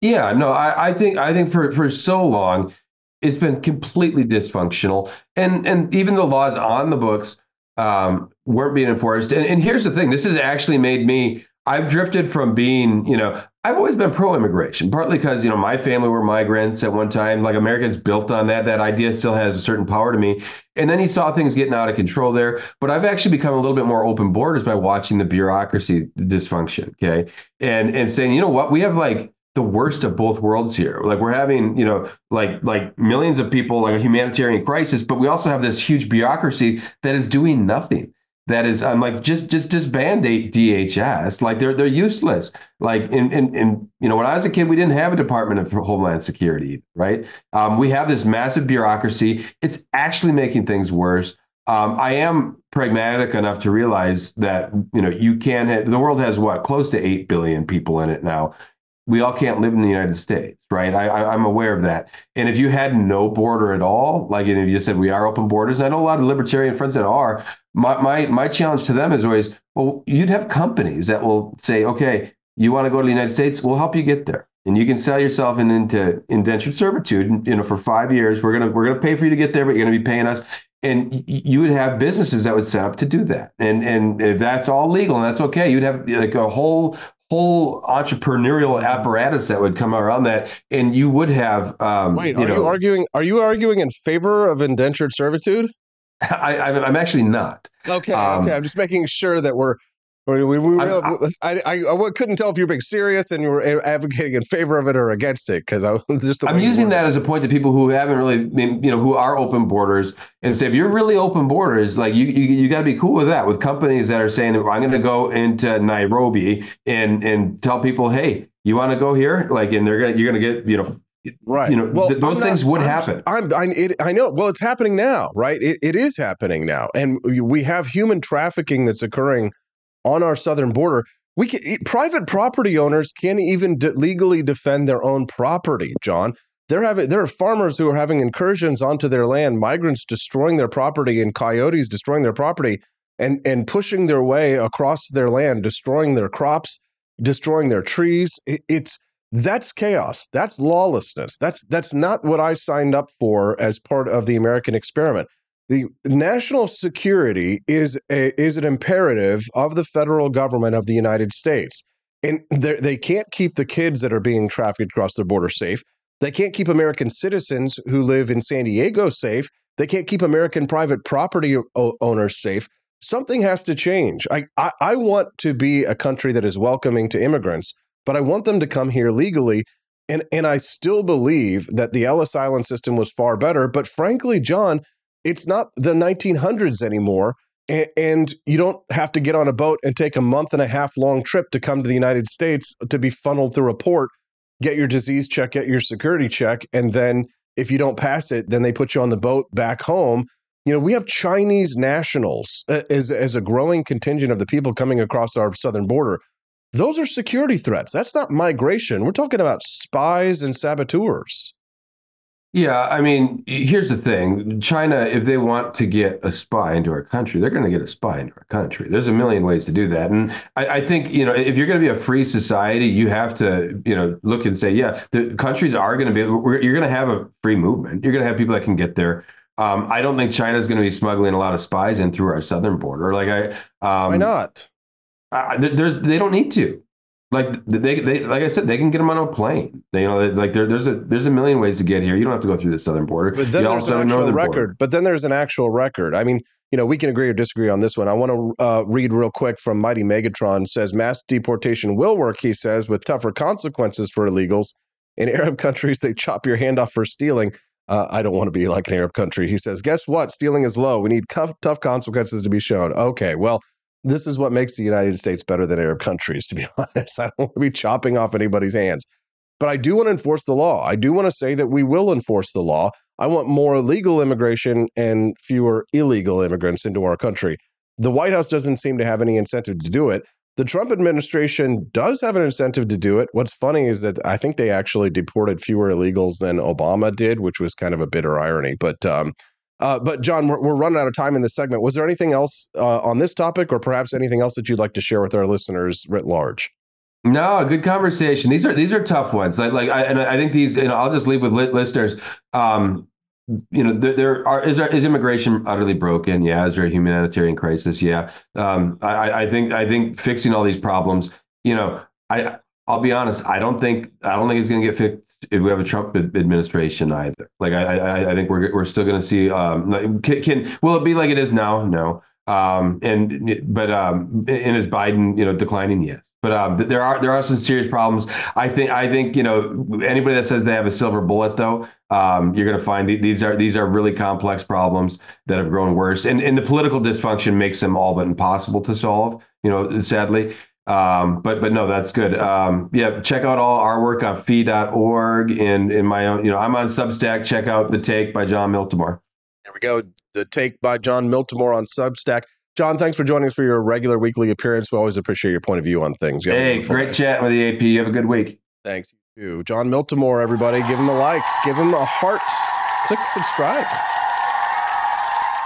Yeah, no, I, I think I think for for so long it's been completely dysfunctional, and and even the laws on the books um, weren't being enforced. And, and here's the thing: this has actually made me I've drifted from being, you know, I've always been pro-immigration, partly because you know my family were migrants at one time. Like America's built on that. That idea still has a certain power to me. And then he saw things getting out of control there. But I've actually become a little bit more open borders by watching the bureaucracy dysfunction. Okay, and and saying, you know what, we have like the worst of both worlds here. Like we're having, you know, like like millions of people, like a humanitarian crisis, but we also have this huge bureaucracy that is doing nothing that is I'm like just just disband DHS like they're they're useless like in, in in you know when I was a kid we didn't have a Department of Homeland Security right um, we have this massive bureaucracy it's actually making things worse Um, I am pragmatic enough to realize that you know you can. Have, the world has what close to eight billion people in it now. We all can't live in the United States, right? I, I'm aware of that. And if you had no border at all, like and if you said we are open borders, I know a lot of libertarian friends that are. My my my challenge to them is always, well, you'd have companies that will say, okay, you want to go to the United States, we'll help you get there and you can sell yourself in, into indentured servitude you know for five years we're gonna we're gonna pay for you to get there but you're gonna be paying us and you would have businesses that would set up to do that and and if that's all legal and that's okay you'd have like a whole whole entrepreneurial apparatus that would come around that and you would have um Wait, you are know, you arguing? Are you arguing in favor of indentured servitude? I, I'm I'm actually not. Okay, Um, okay. I'm just making sure that we're. We, we, we I'm- I, I, I couldn't tell if you were being serious and you were advocating in favor of it or against it because I was just. I'm using that as a point to people who haven't really, you know, who are open borders, and say if you're really open borders, like you, you, you got to be cool with that. With companies that are saying, I'm going to go into Nairobi and and tell people, hey, you want to go here, like, and they're gonna, you're gonna get, you know, Right. you know, Well, th- those not- things would I'm- happen. I'm, I, it, I know. Well, it's happening now, right? It, it is happening now, and we have human trafficking that's occurring on our southern border. We can, private property owners can't even de- legally defend their own property. John, they're having there are farmers who are having incursions onto their land, migrants destroying their property, and coyotes destroying their property, and and pushing their way across their land, destroying their crops, destroying their trees. It, it's that's chaos. That's lawlessness. That's that's not what I signed up for as part of the American experiment. The national security is a, is an imperative of the federal government of the United States, and they can't keep the kids that are being trafficked across the border safe. They can't keep American citizens who live in San Diego safe. They can't keep American private property owners safe. Something has to change. I, I I want to be a country that is welcoming to immigrants but I want them to come here legally. And and I still believe that the Ellis Island system was far better. But frankly, John, it's not the 1900s anymore. And, you don't have to get on a boat and take a month and a half long trip to come to the United States to be funneled through a port, get your disease check, get your security check, and then if you don't pass it, then they put you on the boat back home. You know, we have Chinese nationals as as a growing contingent of the people coming across our southern border those are security threats. That's not migration. We're talking about spies and saboteurs. Yeah, I mean, here's the thing. China, if they want to get a spy into our country, they're going to get a spy into our country. There's a million ways to do that. And I, I think, you know, if you're going to be a free society, you have to, you know, look and say, yeah, the countries are going to be, we're, you're going to have a free movement. You're going to have people that can get there. Um, I don't think China's going to be smuggling a lot of spies in through our southern border. Like I, um, Why not? I, they don't need to. Like they, they, like I said, they can get them on a plane. They, you know, like there, there's a, there's a million ways to get here. You don't have to go through the southern border. But then you there's also an actual record. border. But then there's an actual record. I mean, you know, we can agree or disagree on this one. I want to uh, read real quick from Mighty Megatron. Says mass deportation will work. He says with tougher consequences for illegals. In Arab countries, they chop your hand off for stealing. Uh, I don't want to be like an Arab country. He says, guess what? Stealing is low. We need tough, tough consequences to be shown. Okay, well, this is what makes the United States better than Arab countries, to be honest. I don't want to be chopping off anybody's hands. But I do want to enforce the law. I do want to say that we will enforce the law. I want more legal immigration and fewer illegal immigrants into our country. The White House doesn't seem to have any incentive to do it. The Trump administration does have an incentive to do it. What's funny is that I think they actually deported fewer illegals than Obama did, which was kind of a bitter irony. But um, uh, but John, we're, we're running out of time in this segment. Was there anything else uh, on this topic, or perhaps anything else that you'd like to share with our listeners writ large? No, good conversation. These are these are tough ones. Like like I, and I think these. Know, I'll just leave with listeners. Um, you know, there, there are is there, is immigration utterly broken? Yeah. Is there a humanitarian crisis? Yeah. Um, I, I think I think fixing all these problems. You know, I I'll be honest. I don't think I don't think it's going to get fixed if we have a Trump administration either. Like I I, I think we're we're still going to see. Um, can, can will it be like it is now? No. Um, and but um, and is Biden you know declining? Yes. But um, there are there are some serious problems. I think I think you know anybody that says they have a silver bullet though, um, you're going to find these are these are really complex problems that have grown worse, and and the political dysfunction makes them all but impossible to solve. You know, sadly. Um, but but no, that's good. Um, yeah, check out all our work on fee.org and in my own. You know, I'm on Substack. Check out the Take by Jon Miltimore. There we go. The take by Jon Miltimore on Substack. John, thanks for joining us for your regular weekly appearance. We always appreciate your point of view on things. Hey, great day. chat with the AP. You have a good week. Thanks. You too. Jon Miltimore, everybody. Give him a like. Give him a heart. Click subscribe.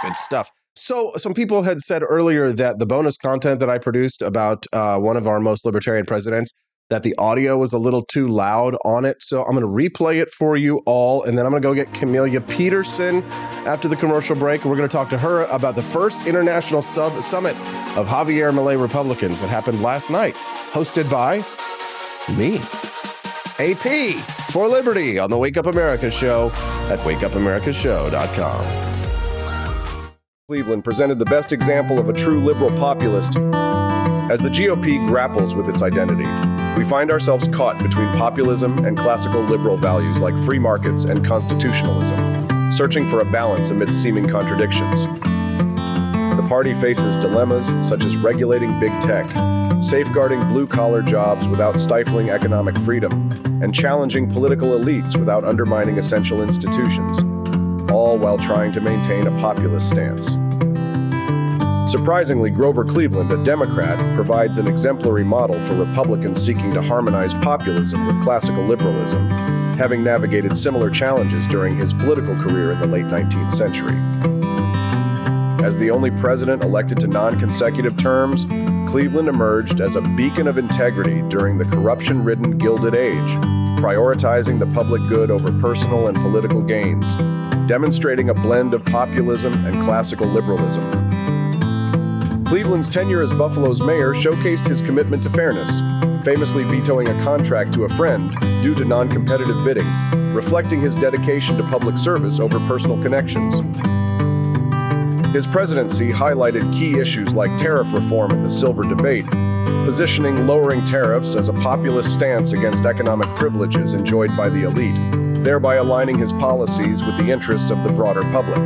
Good stuff. So, some people had said earlier that the bonus content that I produced about uh, one of our most libertarian presidents, that the audio was a little too loud on it. So, I'm going to replay it for you all, and then I'm going to go get Camelia Peterson after the commercial break. We're going to talk to her about the first international sub- summit of Javier Milei Republicans that happened last night, hosted by me. AP for Liberty on the Wake Up America show at wakeupamericashow.com. Cleveland presented the best example of a true liberal populist as the GOP grapples with its identity. We find ourselves caught between populism and classical liberal values like free markets and constitutionalism, searching for a balance amidst seeming contradictions. The party faces dilemmas such as regulating big tech, safeguarding blue collar jobs without stifling economic freedom, and challenging political elites without undermining essential institutions, all while trying to maintain a populist stance. Surprisingly, Grover Cleveland, a Democrat, provides an exemplary model for Republicans seeking to harmonize populism with classical liberalism, having navigated similar challenges during his political career in the late 19th century. As the only president elected to non consecutive terms, Cleveland emerged as a beacon of integrity during the corruption ridden Gilded Age, prioritizing the public good over personal and political gains, demonstrating a blend of populism and classical liberalism. Cleveland's tenure as Buffalo's mayor showcased his commitment to fairness, famously vetoing a contract to a friend due to non competitive bidding, reflecting his dedication to public service over personal connections. His presidency highlighted key issues like tariff reform and the silver debate, positioning lowering tariffs as a populist stance against economic privileges enjoyed by the elite, thereby aligning his policies with the interests of the broader public.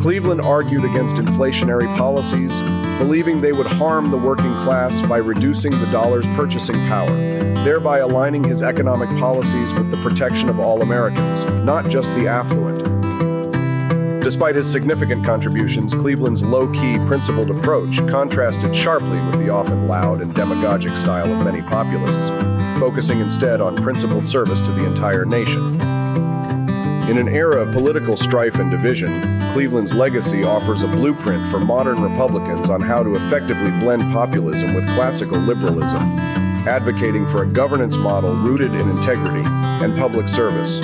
Cleveland argued against inflationary policies, believing they would harm the working class by reducing the dollar's purchasing power, thereby aligning his economic policies with the protection of all Americans, not just the affluent. Despite his significant contributions, Cleveland's low key, principled approach contrasted sharply with the often loud and demagogic style of many populists, focusing instead on principled service to the entire nation. In an era of political strife and division, Cleveland's legacy offers a blueprint for modern Republicans on how to effectively blend populism with classical liberalism, advocating for a governance model rooted in integrity and public service.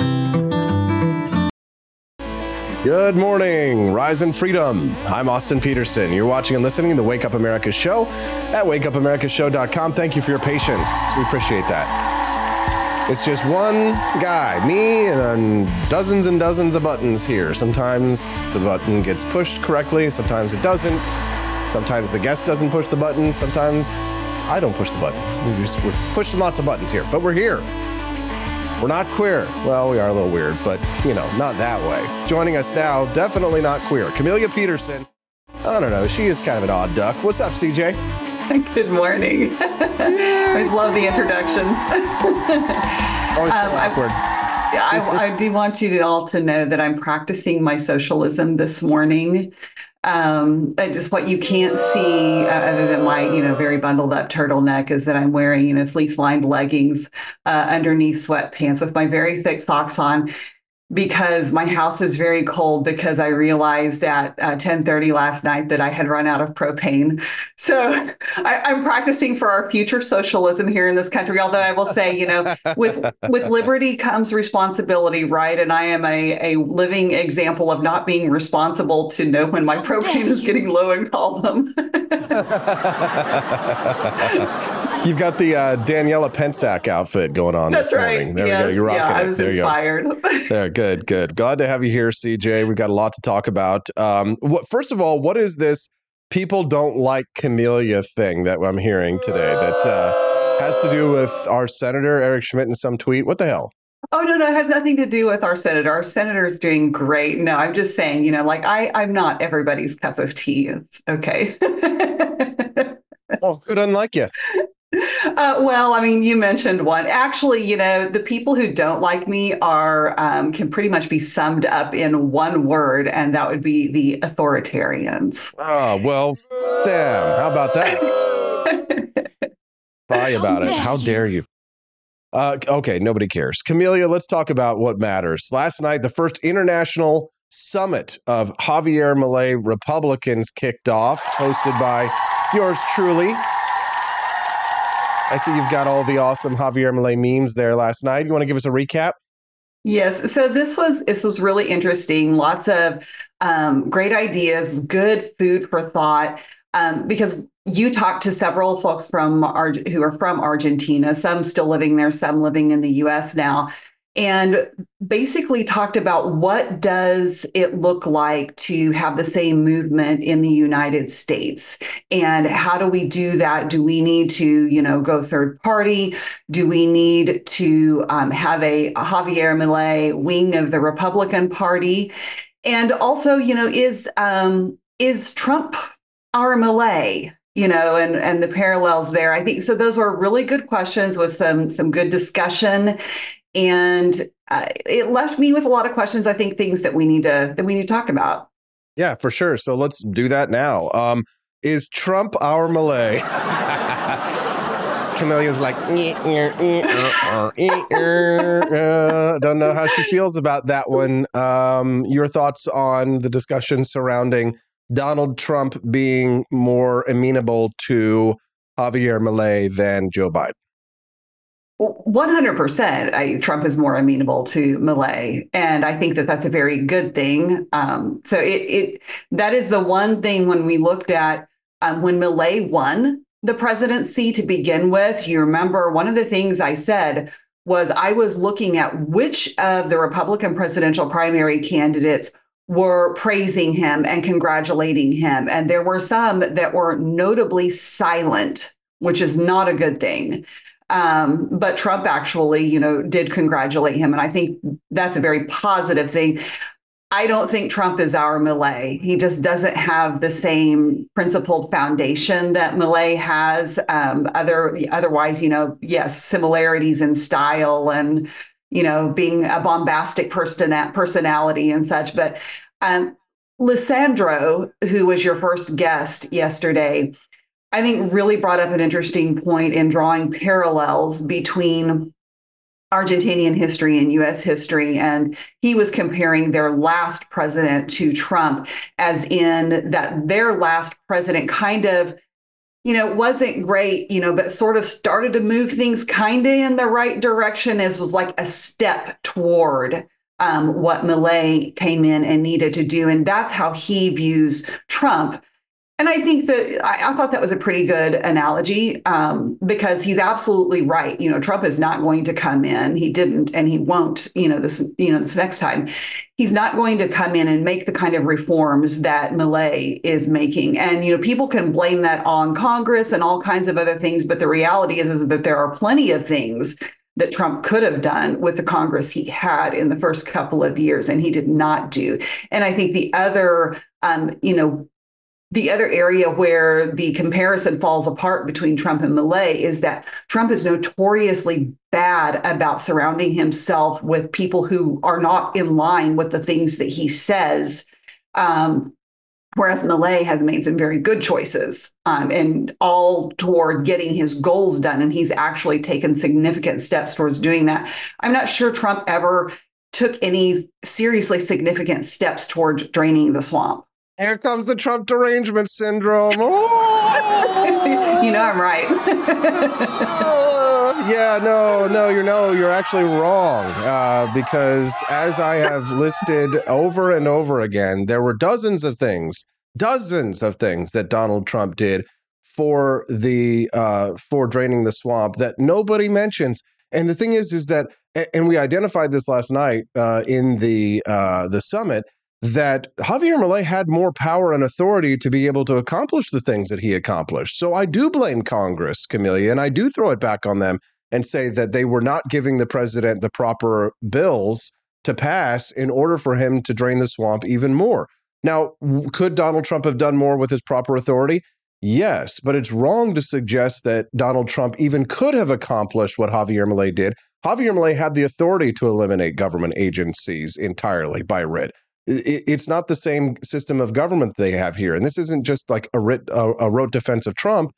Good morning, Rise and Freedom. I'm Austin Petersen. You're watching and listening to the Wake Up America show at wakeupamericashow.com. Thank you for your patience. We appreciate that. It's just one guy, me, and dozens and dozens of buttons here. Sometimes the button gets pushed correctly, sometimes it doesn't. Sometimes the guest doesn't push the button, sometimes I don't push the button. We just, we're pushing lots of buttons here, but we're here. We're not queer. Well, we are a little weird, but you know, not that way. Joining us now, definitely not queer. Camelia Peterson. I don't know. She is kind of an odd duck. What's up, CJ? Good morning. I always love the introductions. Always so Um, awkward. I, I do want you to all to know that I'm practicing my socialism this morning. Um, just what you can't see, uh, other than my, you know, very bundled up turtleneck, is that I'm wearing, you know, fleece lined leggings uh, underneath sweatpants with my very thick socks on because my house is very cold because I realized at uh, 10:30 last night that I had run out of propane. So I, I'm practicing for our future socialism here in this country. Although I will say, you know, with with liberty comes responsibility, right? And I am a, a living example of not being responsible to know when my propane is getting low and call them. You've got the uh, Daniela Pensac outfit going on That's this right. morning. There we yes, go. You're rocking yeah, I it. was there inspired. You go. There, good, good. Good. Glad to have you here, CJ. We've got a lot to talk about. Um, what, first of all, what is this people don't like Camellia thing that I'm hearing today that uh, has to do with our senator Eric Schmitt in some tweet? What the hell? Oh no, no, it has nothing to do with our senator. Our senator's doing great. No, I'm just saying, you know, like I, I'm not everybody's cup of tea. It's okay. Well, who doesn't like you? Uh, well, I mean, you mentioned one. Actually, you know, the people who don't like me are um, can pretty much be summed up in one word, and that would be the authoritarians. Oh well, damn! how about that? Cry about it. How dare you? Uh, okay, nobody cares. Camelia, let's talk about what matters. Last night, the first international summit of Javier Milei Republicans kicked off, hosted by yours truly. I see you've got all the awesome Javier Milei memes there last night. You want to give us a recap? Yes. So this was this was really interesting. Lots of um, great ideas, good food for thought. Um, because you talked to several folks from Ar- who are from Argentina, some still living there, some living in the U.S. now, and basically talked about what does it look like to have the same movement in the United States? And how do we do that? Do we need to you know go third party? Do we need to um, have a Javier Milei wing of the Republican Party? And also you know is um, is Trump our Milei you know and and the parallels there? I think so those were really good questions with some some good discussion and uh, it left me with a lot of questions i think things that we need to that we need to talk about Yeah, for sure. So let's do that now. Um, is Trump our Milei? Camelia's like, "Eh, eh, eh, uh, uh, uh." don't know how she feels about that one. Um, your thoughts on the discussion surrounding Donald Trump being more amenable to Javier Milei than Joe Biden? One hundred percent. Trump is more amenable to Milei, and I think that that's a very good thing. Um, so it it that is the one thing when we looked at um, when Milei won the presidency to begin with. You remember one of the things I said was I was looking at which of the Republican presidential primary candidates were praising him and congratulating him, and there were some that were notably silent, which is not a good thing. Um, but Trump actually, you know, did congratulate him. And I think that's a very positive thing. I don't think Trump is our Milei. He just doesn't have the same principled foundation that Milei has. Um, other otherwise, you know, yes, similarities in style and you know being a bombastic person personality and such. But um, Lisandro, who was your first guest yesterday, I think really brought up an interesting point in drawing parallels between Argentinian history and US history. And he was comparing their last president to Trump, as in that their last president kind of, you know, wasn't great, you know, but sort of started to move things kind of in the right direction as was like a step toward um, what Milei came in and needed to do. And that's how he views Trump. And I think that I, I, thought that was a pretty good analogy um, because he's absolutely right. You know, Trump is not going to come in. He didn't, and he won't. You know, this you know this next time, he's not going to come in and make the kind of reforms that Milei is making. And you know, people can blame that on Congress and all kinds of other things, but the reality is, is that there are plenty of things that Trump could have done with the Congress he had in the first couple of years, and he did not do. And I think the other, um, you know, the other area where the comparison falls apart between Trump and Milei is that Trump is notoriously bad about surrounding himself with people who are not in line with the things that he says. Um, whereas Milei has made some very good choices um, and all toward getting his goals done. And he's actually taken significant steps towards doing that. I'm not sure Trump ever took any seriously significant steps toward draining the swamp. Here comes the Trump derangement syndrome. Oh! you know I'm right. yeah, no, no, you're no, you're actually wrong. Uh, because as I have listed over and over again, there were dozens of things, dozens of things that Donald Trump did for the uh, for draining the swamp that nobody mentions. And the thing is, is that, and we identified this last night uh, in the uh, the summit that Javier Milei had more power and authority to be able to accomplish the things that he accomplished. So I do blame Congress, Camelia, and I do throw it back on them and say that they were not giving the president the proper bills to pass in order for him to drain the swamp even more. Now, could Donald Trump have done more with his proper authority? Yes, but it's wrong to suggest that Donald Trump even could have accomplished what Javier Milei did. Javier Milei had the authority to eliminate government agencies entirely by writ. It's not the same system of government they have here, and this isn't just like a, writ, a, a rote defense of Trump.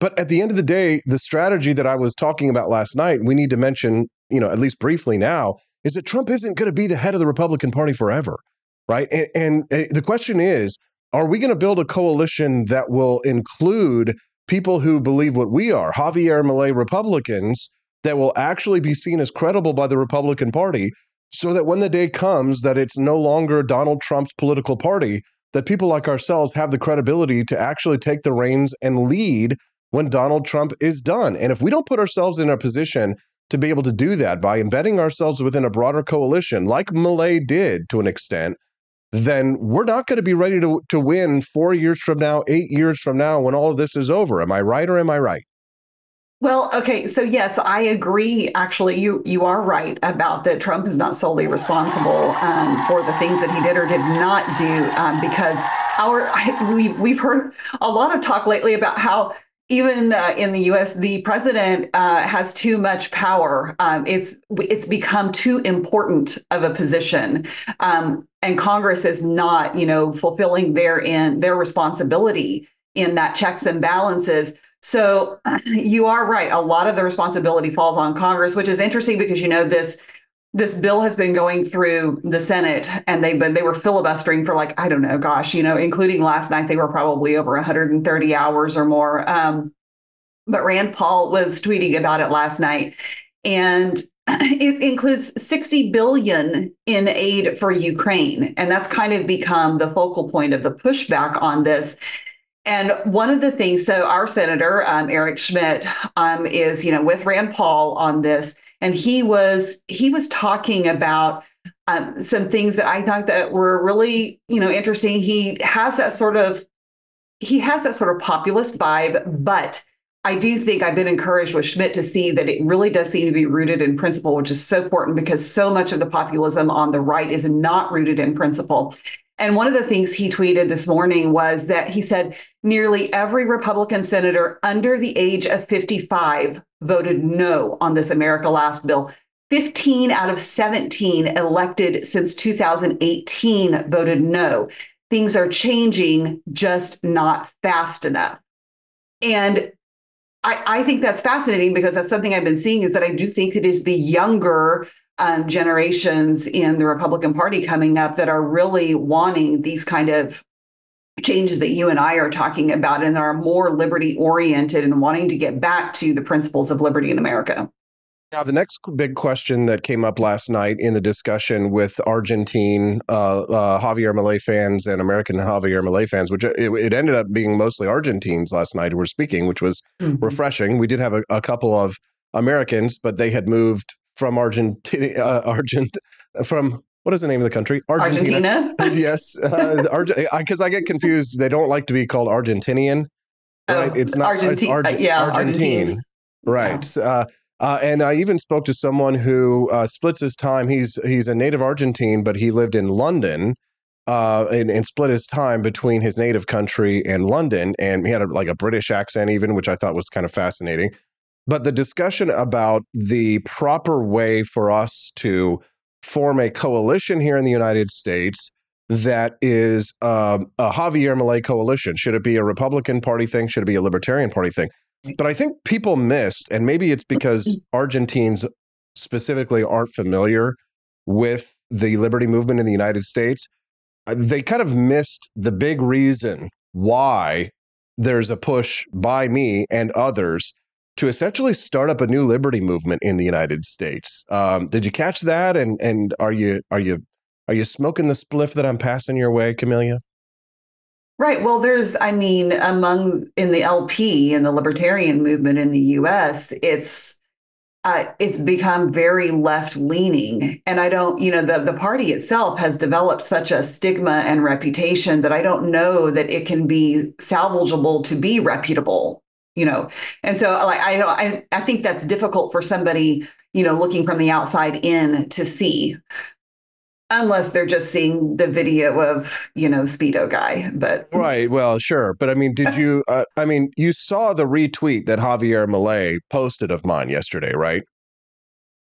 But at the end of the day, the strategy that I was talking about last night, we need to mention, you know, at least briefly now, is that Trump isn't going to be the head of the Republican Party forever, right? And, and uh, the question is, are we going to build a coalition that will include people who believe what we are, Javier Milei Republicans, that will actually be seen as credible by the Republican Party, so that when the day comes that it's no longer Donald Trump's political party, that people like ourselves have the credibility to actually take the reins and lead when Donald Trump is done. And if we don't put ourselves in a position to be able to do that by embedding ourselves within a broader coalition, like Milei did to an extent, then we're not going to be ready to, to win four years from now, eight years from now, when all of this is over. Am I right or am I right? Well, okay, so yes, I agree. Actually, you you are right about that. Trump is not solely responsible um, for the things that he did or did not do, um, because our we we've heard a lot of talk lately about how even uh, in the U.S., the president uh, has too much power. Um, it's it's become too important of a position, um, and Congress is not, you know, fulfilling their in their responsibility in that checks and balances. So you are right. A lot of the responsibility falls on Congress, which is interesting because you know this this bill has been going through the Senate and they've been they were filibustering for like I don't know, gosh, you know, including last night they were probably over 130 hours or more. Um, but Rand Paul was tweeting about it last night, and it includes 60 billion in aid for Ukraine, and that's kind of become the focal point of the pushback on this. And one of the things, so our senator um, Eric Schmitt um, is, you know, with Rand Paul on this, and he was he was talking about um, some things that I thought that were really you know interesting. He has that sort of he has that sort of populist vibe, but I do think I've been encouraged with Schmitt to see that it really does seem to be rooted in principle, which is so important because so much of the populism on the right is not rooted in principle. And one of the things he tweeted this morning was that he said nearly every Republican senator under the age of 55 voted no on this America Last bill. 15 out of 17 elected since 2018 voted no. Things are changing, just not fast enough. And I, I, think that's fascinating because that's something I've been seeing is that I do think it is the younger um, generations in the Republican Party coming up that are really wanting these kind of changes that you and I are talking about and are more liberty oriented and wanting to get back to the principles of liberty in America. Now, the next big question that came up last night in the discussion with Argentine uh, uh, Javier Milei fans and American Javier Milei fans, which it, it, ended up being mostly Argentines last night who were speaking, which was mm-hmm. refreshing. We did have a, a, couple of Americans, but they had moved from Argentina, uh, Argent, from what is the name of the country? Argentina. Argentina. yes, because uh, I get confused. They don't like to be called Argentinian. Right? Oh, it's not Argentine. Arge- uh, yeah, Argentine. Right. Yeah. Uh, uh, and I even spoke to someone who uh, splits his time. He's he's a native Argentine, but he lived in London uh, and, and, split his time between his native country and London. And he had a, like a British accent, even, which I thought was kind of fascinating. But the discussion about the proper way for us to form a coalition here in the United States that is um, a Javier Milei coalition. Should it be a Republican Party thing? Should it be a Libertarian Party thing? But I think people missed, and maybe it's because Argentines specifically aren't familiar with the liberty movement in the United States. Uh, they kind of missed the big reason why there's a push by me and others to essentially start up a new liberty movement in the United States. Um, did you catch that? And and are you are you are you smoking the spliff that I'm passing your way, Camelia? Right. Well, there's, I mean, among in the LP and the libertarian movement in the U.S., it's uh, it's become very left leaning, and I don't, you know, the the party itself has developed such a stigma and reputation that I don't know that it can be salvageable to be reputable, you know. And so, like, I don't, I, I think that's difficult for somebody, you know, looking from the outside in to see. Unless they're just seeing the video of, you know, Speedo guy. But Right. Well, sure. But I mean, did you, uh, I mean, you saw the retweet that Javier Milei posted of mine yesterday, right?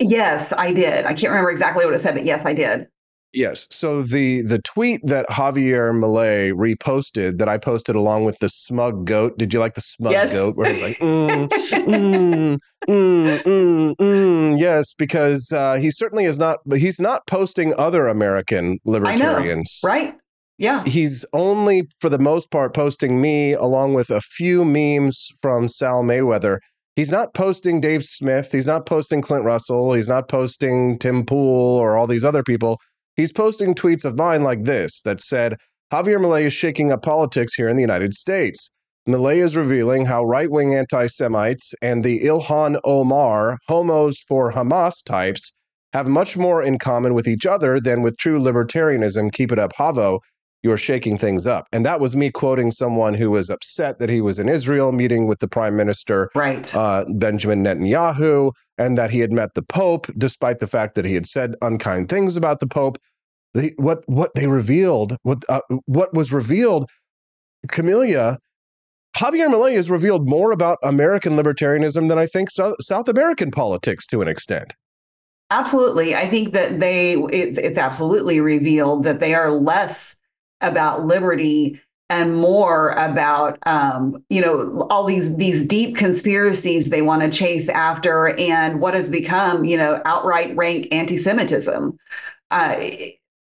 yes, I did. I can't remember exactly what it said, but yes, I did. Yes. So the the tweet that Javier Milei reposted that I posted along with the smug goat. Did you like the smug Yes. goat where he's like, mm, mm, mm, mm, mm, yes, because uh, he certainly is not. But he's not posting other American I know. libertarians. Right? Yeah. He's only, for the most part, posting me along with a few memes from Sal Mayweather. He's not posting Dave Smith. He's not posting Clint Russell. He's not posting Tim Pool or all these other people. He's posting tweets of mine like this that said, Javier Milei is shaking up politics here in the United States. Milei is revealing how right wing anti Semites and the Ilhan Omar, homos for Hamas types, have much more in common with each other than with true libertarianism. Keep it up, Havo. You're shaking things up. And that was me quoting someone who was upset that he was in Israel meeting with the prime minister, right. uh, Benjamin Netanyahu, and that he had met the Pope, despite the fact that he had said unkind things about the Pope. They, what what they revealed, what uh, what was revealed, Camellia, Javier Milei has revealed more about American libertarianism than I think South, South American politics to an extent. Absolutely. I think that they it's it's absolutely revealed that they are less about liberty and more about um, you know all these these deep conspiracies they want to chase after and what has become you know outright rank anti-Semitism. Uh,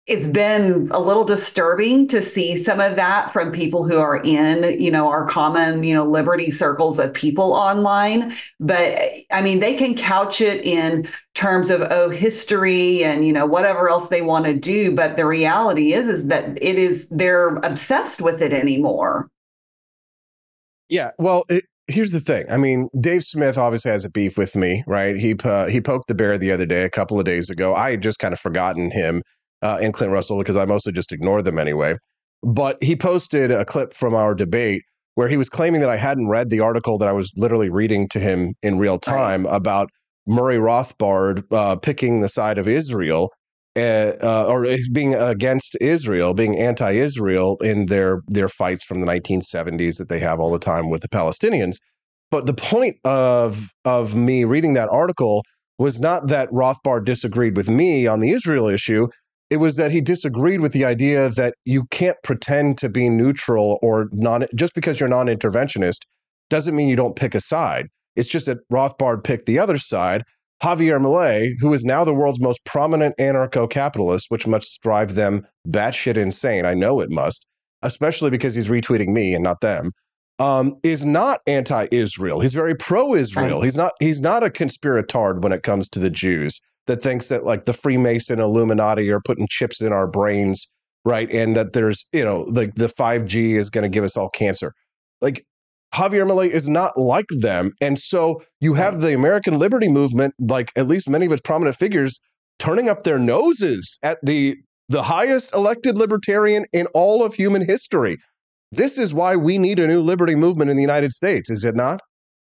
it's been a little disturbing to see some of that from people who are in you know our common you know liberty circles of people online but i mean they can couch it in terms of oh history and you know whatever else they want to do but the reality is is that it is they're obsessed with it anymore Yeah. Well, it, here's the thing. I mean, Dave Smith obviously has a beef with me, right? He uh, he poked the bear the other day, a couple of days ago. I had just kind of forgotten him uh, and Clint Russell because I mostly just ignored them anyway. But he posted a clip from our debate where he was claiming that I hadn't read the article that I was literally reading to him in real time about Murray Rothbard uh, picking the side of Israel uh, uh, or being against Israel, being anti-Israel in their their fights from the 1970s that they have all the time with the Palestinians. But the point of of me reading that article was not that Rothbard disagreed with me on the Israel issue. It was that he disagreed with the idea that you can't pretend to be neutral or non just because you're non-interventionist doesn't mean you don't pick a side. It's just that Rothbard picked the other side. Javier Milei, who is now the world's most prominent anarcho-capitalist, which must drive them batshit insane. I know it must, especially because he's retweeting me and not them. Um, is not anti-Israel. He's very pro-Israel. Right. He's not. He's not a conspiratard when it comes to the Jews that thinks that like the Freemason Illuminati are putting chips in our brains, right? And that there's you know like the five G is going to give us all cancer. Like Javier Milei is not like them. And so you have the American Liberty Movement, like at least many of its prominent figures, turning up their noses at the the highest elected libertarian in all of human history. This is why we need a new liberty movement in the United States, is it not?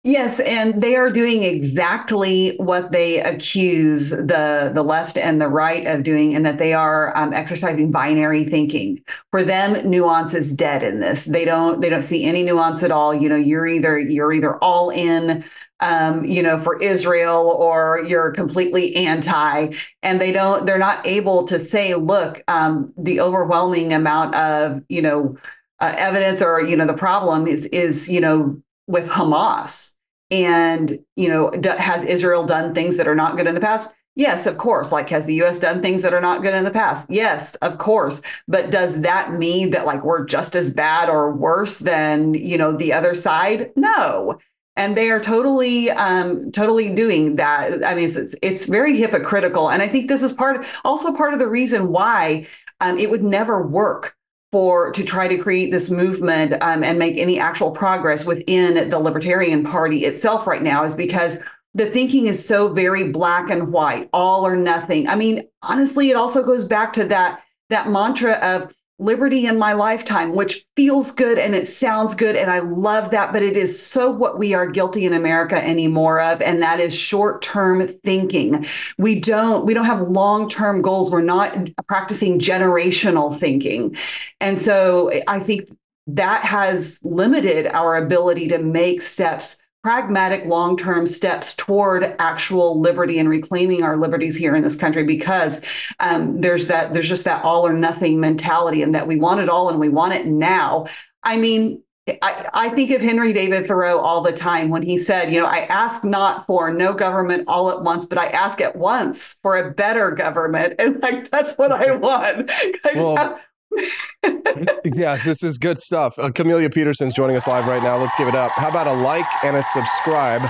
Yes, and they are doing exactly what they accuse the the left and the right of doing, and that they are um, exercising binary thinking. For them, nuance is dead in this. They don't they don't see any nuance at all. You know, you're either you're either all in, um, you know, for Israel, or you're completely anti. And they don't they're not able to say, look, um, the overwhelming amount of you know uh, evidence or you know the problem is is you know with Hamas. And, you know, has Israel done things that are not good in the past? Yes, of course. Like, has the US done things that are not good in the past? Yes, of course. But does that mean that, like, we're just as bad or worse than, you know, the other side? No. And they are totally, um, totally doing that. I mean, it's, it's very hypocritical. And I think this is part, also part of the reason why um, it would never work for to try to create this movement um, and make any actual progress within the Libertarian Party itself right now is because the thinking is so very black and white, all or nothing. I mean, honestly, it also goes back to that that mantra of liberty in my lifetime, which feels good and it sounds good. And I love that. But it is so what we are guilty in America anymore of. And that is short term thinking. We don't, we don't have long term goals. We're not practicing generational thinking. And so I think that has limited our ability to make steps pragmatic long-term steps toward actual liberty and reclaiming our liberties here in this country because um, there's that there's just that all or nothing mentality and that we want it all and we want it now i mean I, I think of Henry David Thoreau all the time when he said, you know, I ask not for no government all at once, but I ask at once for a better government. And like, that's what I want. I Well, have- yeah, this is good stuff. Uh, Camelia Peterson's joining us live right now. Let's give it up. How about a like and a subscribe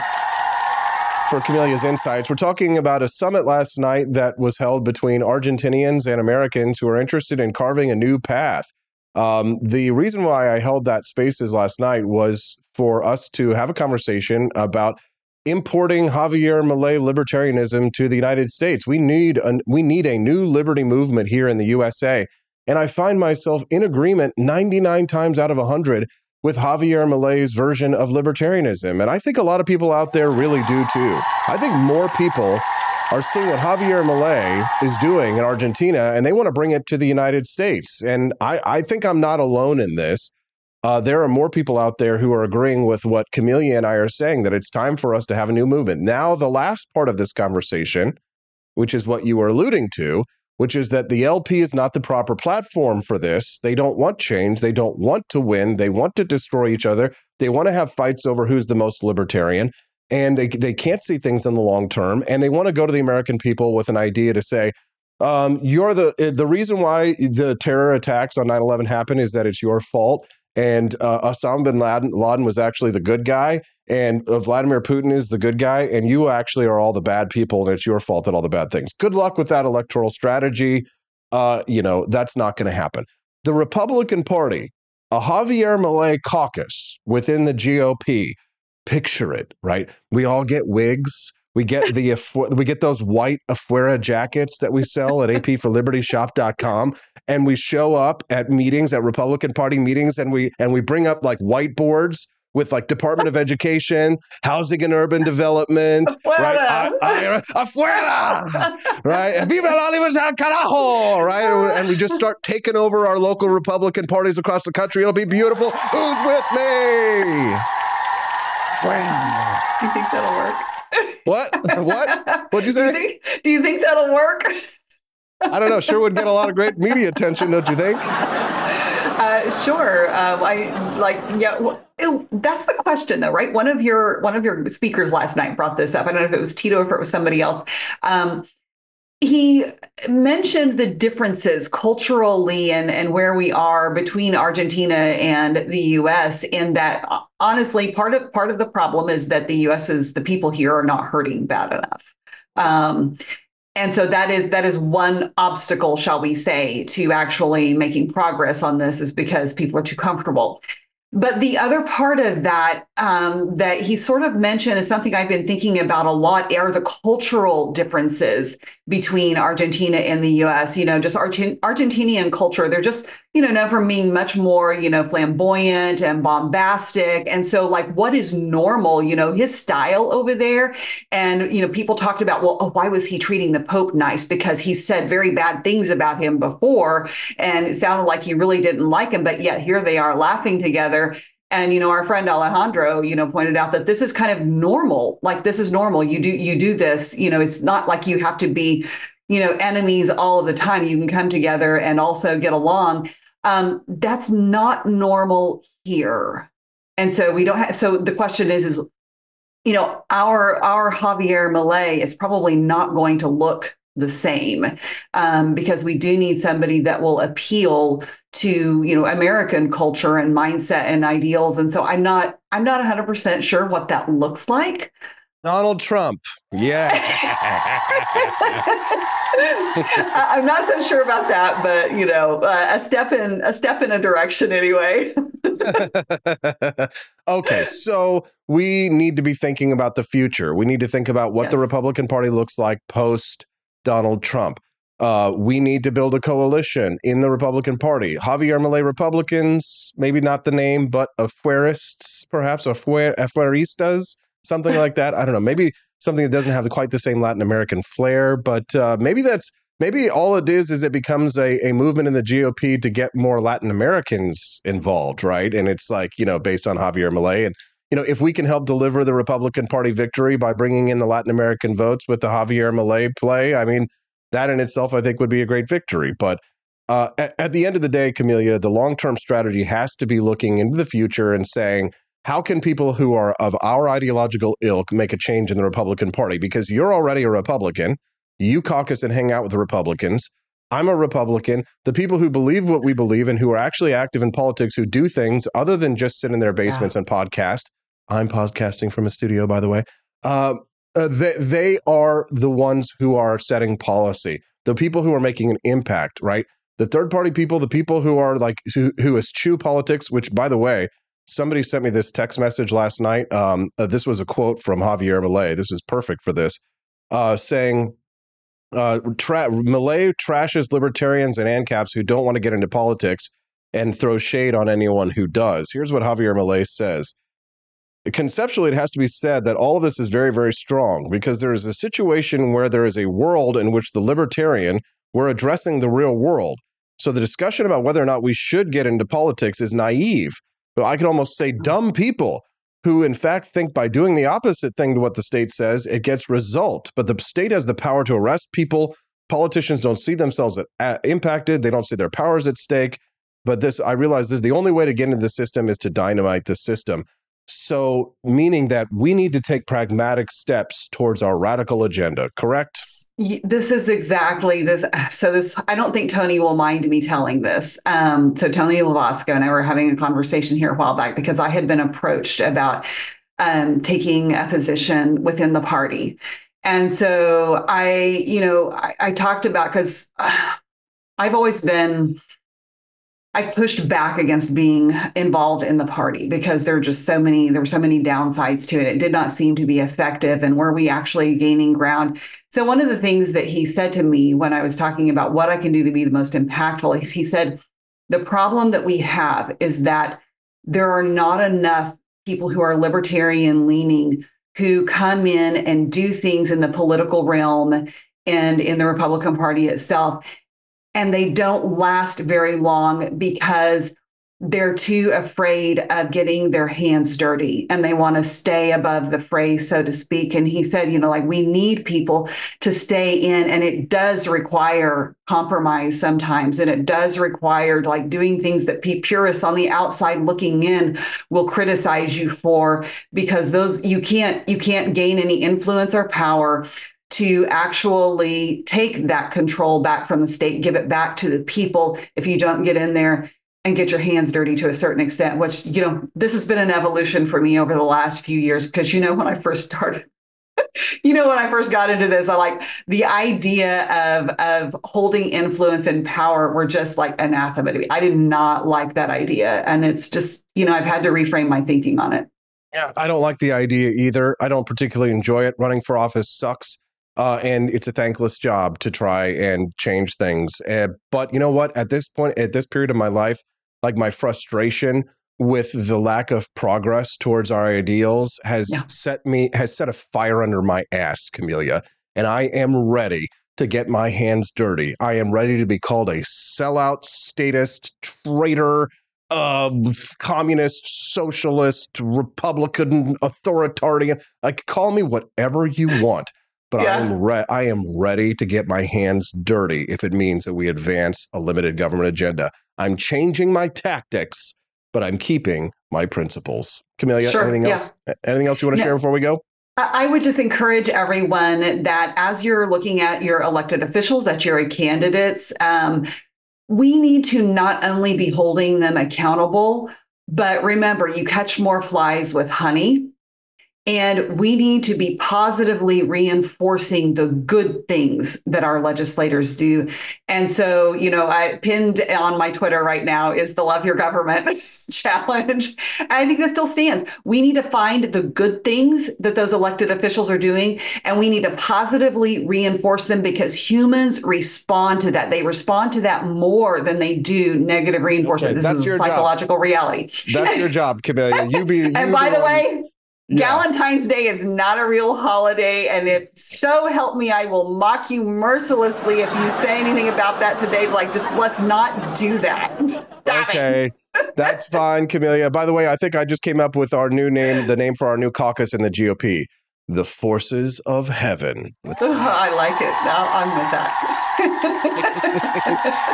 for Camelia's insights? We're talking about a summit last night that was held between Argentinians and Americans who are interested in carving a new path. Um, the reason why I held that spaces last night was for us to have a conversation about importing Javier Milei libertarianism to the United States. We need a, we need a new liberty movement here in the USA. And I find myself in agreement 99 times out of 100 with Javier Milei's version of libertarianism. And I think a lot of people out there really do too. I think more people are seeing what Javier Milei is doing in Argentina and they want to bring it to the United States. And I, I think I'm not alone in this. Uh, there are more people out there who are agreeing with what Camellia and I are saying that it's time for us to have a new movement. Now, the last part of this conversation, which is what you were alluding to, which is that the LP is not the proper platform for this. They don't want change. They don't want to win. They want to destroy each other. They want to have fights over who's the most libertarian. And they, they can't see things in the long term. And they want to go to the American people with an idea to say, um, you're the the reason why the terror attacks on 9-11 happened is that it's your fault and uh, Osama bin Laden, Laden was actually the good guy, and uh, Vladimir Putin is the good guy, and you actually are all the bad people, and it's your fault that all the bad things. Good luck with that electoral strategy. Uh, you know that's not going to happen. The Republican Party, a Javier Milei caucus within the GOP. Picture it, right? We all get wigs. We get the we get those white Afuera jackets that we sell at apforlibertyshop.com and we show up at meetings at Republican Party meetings and we and we bring up like whiteboards with like Department of Education, Housing and Urban Development, right? I, I, afuera, right? And Viva la libertad, carajo, right? And, we just start taking over our local Republican parties across the country. It'll be beautiful. Who's with me? Afuera. Do you think that'll work? What? What? What'd you Do you say? think, do you think that'll work? I don't know. Sure would get a lot of great media attention, don't you think? Uh, sure. Um, I like yeah. w- ew, that's the question, though, right? One of your one of your speakers last night brought this up. I don't know if it was Tito or if it was somebody else. Um, he mentioned the differences culturally and, and where we are between Argentina and the US in that uh, honestly part of part of the problem is that the US is the people here are not hurting bad enough. Um, and so that is that is one obstacle, shall we say, to actually making progress on this is because people are too comfortable. But the other part of that um, that he sort of mentioned is something I've been thinking about a lot are the cultural differences between Argentina and the US. You know, just Argent- Argentinian culture, they're just, you know, known for being much more, you know, flamboyant and bombastic. And so, like, what is normal, you know, his style over there. And, you know, people talked about, well, oh, why was he treating the Pope nice? Because he said very bad things about him before. And it sounded like he really didn't like him. But yet here they are laughing together. And you know, our friend Alejandro, you know, pointed out that this is kind of normal. Like this is normal. You do you do this. You know, it's not like you have to be, you know, enemies all of the time. You can come together and also get along. Um, that's not normal here. And so we don't have. So the question is, is you know, our our Javier Milei is probably not going to look the same um, because we do need somebody that will appeal to you know American culture and mindset and ideals. And so I'm not I'm not 100 percent sure what that looks like. Donald Trump. Yes. I'm not so sure about that, but you know, uh, a step in a step in a direction anyway. okay, so we need to be thinking about the future. We need to think about what the Republican Party looks like post Donald Trump. Uh, we need to build a coalition in the Republican Party. Javier Milei Republicans, maybe not the name, but Afuerists, perhaps, or Afuer, Afueristas, something like that. I don't know. Maybe something that doesn't have quite the same Latin American flair, but uh, maybe that's maybe all it is is it becomes a, a movement in the GOP to get more Latin Americans involved, right? And it's like, you know, based on Javier Milei And, you know, if we can help deliver the Republican Party victory by bringing in the Latin American votes with the Javier Milei play, I mean, that in itself, I think, would be a great victory. But uh, at, at the end of the day, Camellia, the long term strategy has to be looking into the future and saying, how can people who are of our ideological ilk make a change in the Republican Party? Because you're already a Republican. You caucus and hang out with the Republicans. I'm a Republican. The people who believe what we believe and who are actually active in politics, who do things other than just sit in their basements yeah. and podcast. I'm podcasting from a studio, by the way. Uh, uh, they, they are the ones who are setting policy. The people who are making an impact, right? The third party people, the people who are like who, who eschew politics. Which, by the way, somebody sent me this text message last night. Um, uh, this was a quote from Javier Milei. This is perfect for this, uh, saying uh, tra- Milei trashes libertarians and ANCAPs who don't want to get into politics and throw shade on anyone who does. Here's what Javier Milei says. Conceptually, it has to be said that all of this is very, very strong because there is a situation where there is a world in which the libertarian, we're addressing the real world. So the discussion about whether or not we should get into politics is naive. I could almost say dumb people who in fact think by doing the opposite thing to what the state says, it gets result. But the state has the power to arrest people. Politicians don't see themselves at, impacted. They don't see their powers at stake. But this, I realize, this is the only way to get into the system is to dynamite the system. So, meaning that we need to take pragmatic steps towards our radical agenda, correct? This is exactly this. So, this, I don't think Tony will mind me telling this. Um, so, Tony Lavasco and I were having a conversation here a while back because I had been approached about um, taking a position within the party. And so, I, you know, I, I talked about because uh, I've always been I pushed back against being involved in the party because there were just so many, there were so many downsides to it. It did not seem to be effective. And were we actually gaining ground? So, one of the things that he said to me when I was talking about what I can do to be the most impactful is he said, the problem that we have is that there are not enough people who are libertarian leaning who come in and do things in the political realm and in the Republican Party itself and they don't last very long because they're too afraid of getting their hands dirty and they want to stay above the fray, so to speak. And he said, you know, like we need people to stay in, and it does require compromise sometimes. And it does require like doing things that purists on the outside looking in will criticize you for because those you can't you can't gain any influence or power to actually take that control back from the state, give it back to the people if you don't get in there and get your hands dirty to a certain extent, which, you know, this has been an evolution for me over the last few years because, you know, when I first started, you know, when I first got into this, I like the idea of of holding influence and power were just like anathema to me. I did not like that idea. And it's just, you know, I've had to reframe my thinking on it. Yeah, I don't like the idea either. I don't particularly enjoy it. Running for office sucks. Uh, and it's a thankless job to try and change things. Uh, but you know what? At this point, at this period of my life, like my frustration with the lack of progress towards our ideals has yeah. set me has set a fire under my ass, Camellia, and I am ready to get my hands dirty. I am ready to be called a sellout, statist, traitor, uh, communist, socialist, Republican, authoritarian. Like, call me whatever you want but yeah. I am re- I am ready to get my hands dirty if it means that we advance a limited government agenda. I'm changing my tactics, but I'm keeping my principles. Camellia, sure, anything yeah. else? Anything else you want to share before we go? I would just encourage everyone that as you're looking at your elected officials, that your candidates, um, we need to not only be holding them accountable, but remember, you catch more flies with honey And we need to be positively reinforcing the good things that our legislators do. And so, you know, I pinned on my Twitter right now is the Love Your Government challenge. I think that still stands. We need to find the good things that those elected officials are doing, and we need to positively reinforce them because humans respond to that. They respond to that more than they do negative reinforcement. Okay, this is a your job. psychological reality. That's your job, Camellia. You be. You and by the one- way, Valentine's Day is not a real holiday. And if so help me, I will mock you mercilessly if you say anything about that today. Like, just let's not do that. Stop it. Okay. That's fine, Camellia. By the way, I think I just came up with our new name, the name for our new caucus in the GOP, the Forces of Heaven. I like it. Now I'm with that.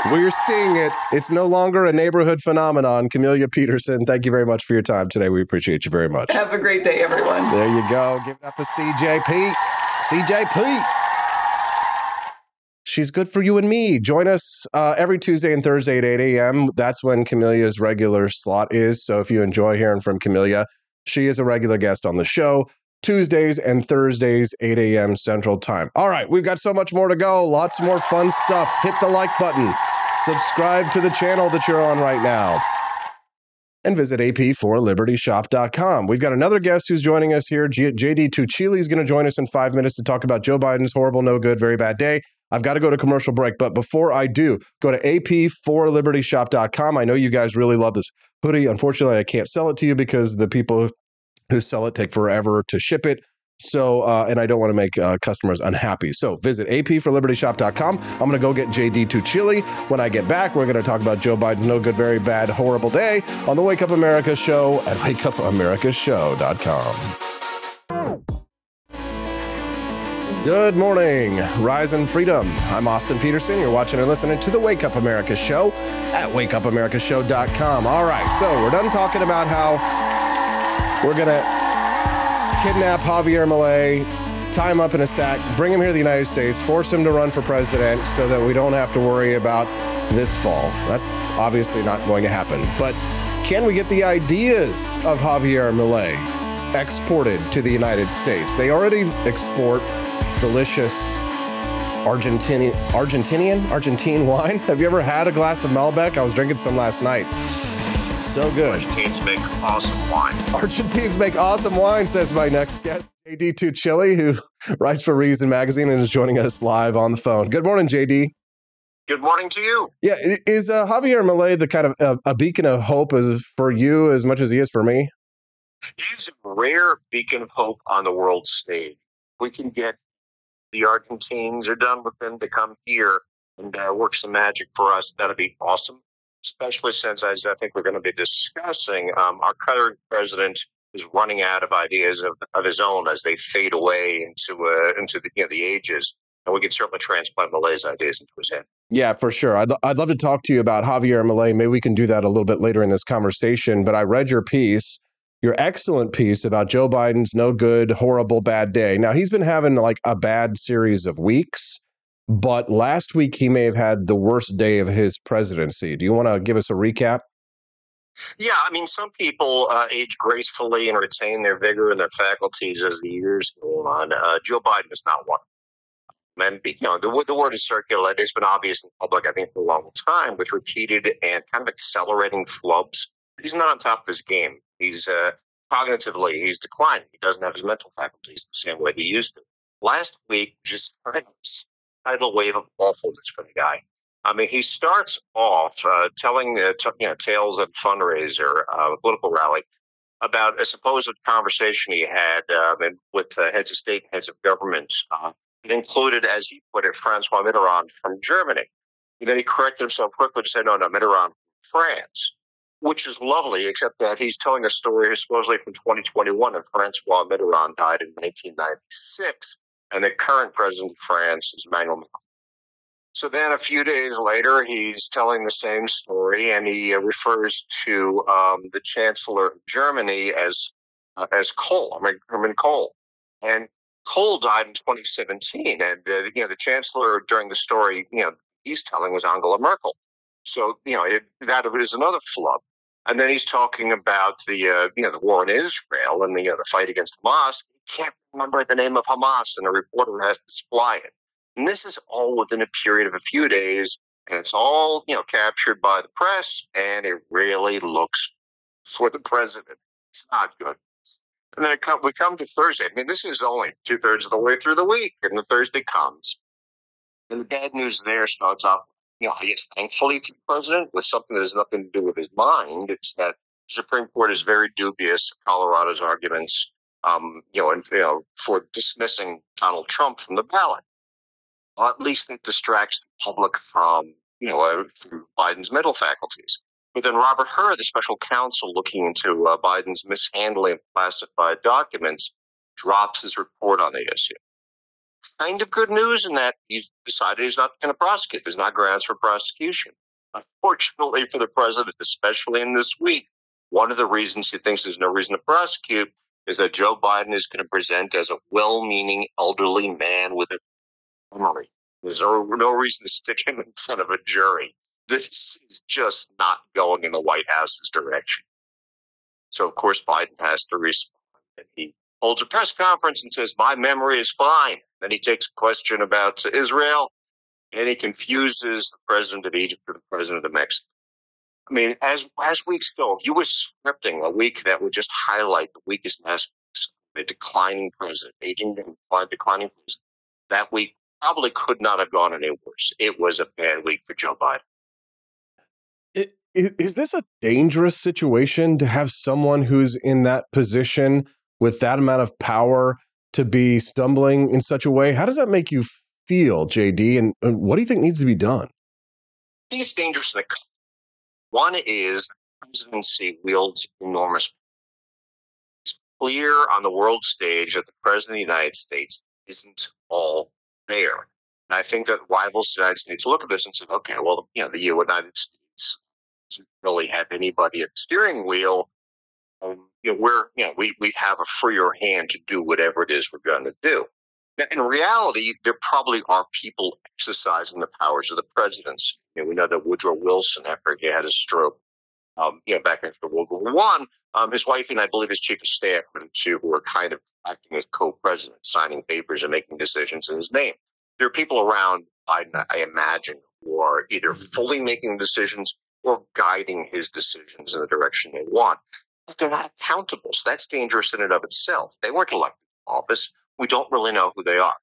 We're seeing it. It's no longer a neighborhood phenomenon. Camellia Peterson, thank you very much for your time today. We appreciate you very much. Have a great day, everyone. There you go. Give it up for CJP. CJP. She's good for you and me. Join us uh, every Tuesday and Thursday at 8 a.m. That's when Camellia's regular slot is. So if you enjoy hearing from Camellia, she is a regular guest on the show. Tuesdays and Thursdays, 8 a.m. Central Time. All right, we've got so much more to go. Lots more fun stuff. Hit the like button. Subscribe to the channel that you're on right now and visit ap4libertyshop.com. We've got another guest who's joining us here. G- JD Tuccille is going to join us in five minutes to talk about Joe Biden's horrible, no good, very bad day. I've got to go to commercial break, but before I do, go to ap4libertyshop.com. I know you guys really love this hoodie. Unfortunately, I can't sell it to you because the people who sell it take forever to ship it. So, uh, and I don't want to make uh, customers unhappy. So, visit apforlibertyshop.com. I'm going to go get JD Tuccille. When I get back, we're going to talk about Joe Biden's no good, very bad, horrible day on the Wake Up America show at wakeupAmericaShow.com. Good morning, Rise and Freedom. I'm Austin Petersen. You're watching and listening to the Wake Up America show at wakeupamerica wakeupAmericaShow.com. All right, so we're done talking about how we're going to kidnap Javier Milei, tie him up in a sack, bring him here to the United States, force him to run for president so that we don't have to worry about this fall. That's obviously not going to happen. But can we get the ideas of Javier Milei exported to the United States? They already export delicious Argentinian Argentinian Argentine wine. Have you ever had a glass of Malbec? I was drinking some last night. So good. Argentines make awesome wine. Argentines make awesome wine, says my next guest, JD Tuccille, who writes for Reason Magazine and is joining us live on the phone. Good morning, JD. Good morning to you. Yeah, is uh, Javier Milei the kind of uh, a beacon of hope as for you as much as he is for me? He's a rare beacon of hope on the world stage. We can get the Argentines are done with them to come here and uh, work some magic for us. That'd be awesome, especially since, as I think we're going to be discussing, um, our current president is running out of ideas of, of his own as they fade away into uh, into the you know, the ages. And we can certainly transplant Milei's ideas into his head. Yeah, for sure. I'd, I'd love to talk to you about Javier Milei. Maybe we can do that a little bit later in this conversation. But I read your piece, your excellent piece about Joe Biden's no good, horrible, bad day. Now, he's been having like a bad series of weeks, but last week he may have had the worst day of his presidency. Do you want to give us a recap? Yeah, I mean, some people uh, age gracefully and retain their vigor and their faculties as the years go on. Uh, Joe Biden is not one. And you know, the, the word is circulated. It's been obvious in public, I think, for a long time, with repeated and kind of accelerating flubs. He's not on top of his game. He's uh, cognitively, he's declining. He doesn't have his mental faculties the same way he used to. Last week, just tidal wave of awfulness for the guy. I mean, he starts off uh, telling uh, t- you tales of fundraiser, uh, political rally, about a supposed conversation he had uh, with uh, heads of state and heads of government. Uh, it included, as he put it, Francois Mitterrand from Germany. And then he corrected himself quickly to say, no, no, Mitterrand from France, which is lovely, except that he's telling a story supposedly from 2021, and Francois Mitterrand died in 1996, and the current president of France is Emmanuel Macron. So then a few days later, he's telling the same story, and he uh, refers to um, the Chancellor of Germany as uh, as Kohl, I mean, Helmut Kohl. And Kohl died in 2017, and you know the Chancellor during the story, you know, he's telling was Angela Merkel. So you know it, that is another flub. And then he's talking about the uh, you know the war in Israel and the uh, the fight against Hamas. He can't remember the name of Hamas, and the reporter has to supply it. And this is all within a period of a few days, and it's all you know captured by the press, and it really looks for the president. It's not good. And then come, we come to Thursday. I mean, this is only two thirds of the way through the week, and the Thursday comes. And the bad news there starts off, you know, I guess thankfully for the president, with something that has nothing to do with his mind. It's that the Supreme Court is very dubious of Colorado's arguments, um, you know, and, you know, for dismissing Donald Trump from the ballot. At least it distracts the public from, you know, uh, from Biden's mental faculties. But then Robert Hur, the special counsel looking into uh, Biden's mishandling of classified documents, drops his report on the issue. Kind of good news in that he's decided he's not going to prosecute. There's not grounds for prosecution. Unfortunately for the president, especially in this week, one of the reasons he thinks there's no reason to prosecute is that Joe Biden is going to present as a well meaning elderly man with a memory. There's no, no reason to stick him in front of a jury this is just not going in the White House's direction. So, of course, Biden has to respond. And he holds a press conference and says, My memory is fine. Then he takes a question about Israel and he confuses the president of Egypt with the president of Mexico. I mean, as as weeks go, if you were scripting a week that would just highlight the weakest aspects of a declining president, aging and declining president, that week probably could not have gone any worse. It was a bad week for Joe Biden is this a dangerous situation to have someone who's in that position with that amount of power to be stumbling in such a way? How does that make you feel, JD? And, and what do you think needs to be done? I think it's dangerous. One is the presidency wields enormous. It's clear on the world stage that the president of the United States isn't all there. And I think that rivals to the United States look at this and say, okay, well, you know, the United States doesn't really have anybody at the steering wheel. You know, we're, you know, we, we have a freer hand to do whatever it is we're going to do. Now, in reality, there probably are people exercising the powers of the presidents. You know, we know that Woodrow Wilson, after he had a stroke, um, you know, back after World War One, um, his wife and I believe his chief of staff were the two who were kind of acting as co-presidents, signing papers and making decisions in his name. There are people around Biden, I imagine, who are either fully making decisions or guiding his decisions in the direction they want. They're not accountable. So that's dangerous in and of itself. They weren't elected to office. We don't really know who they are.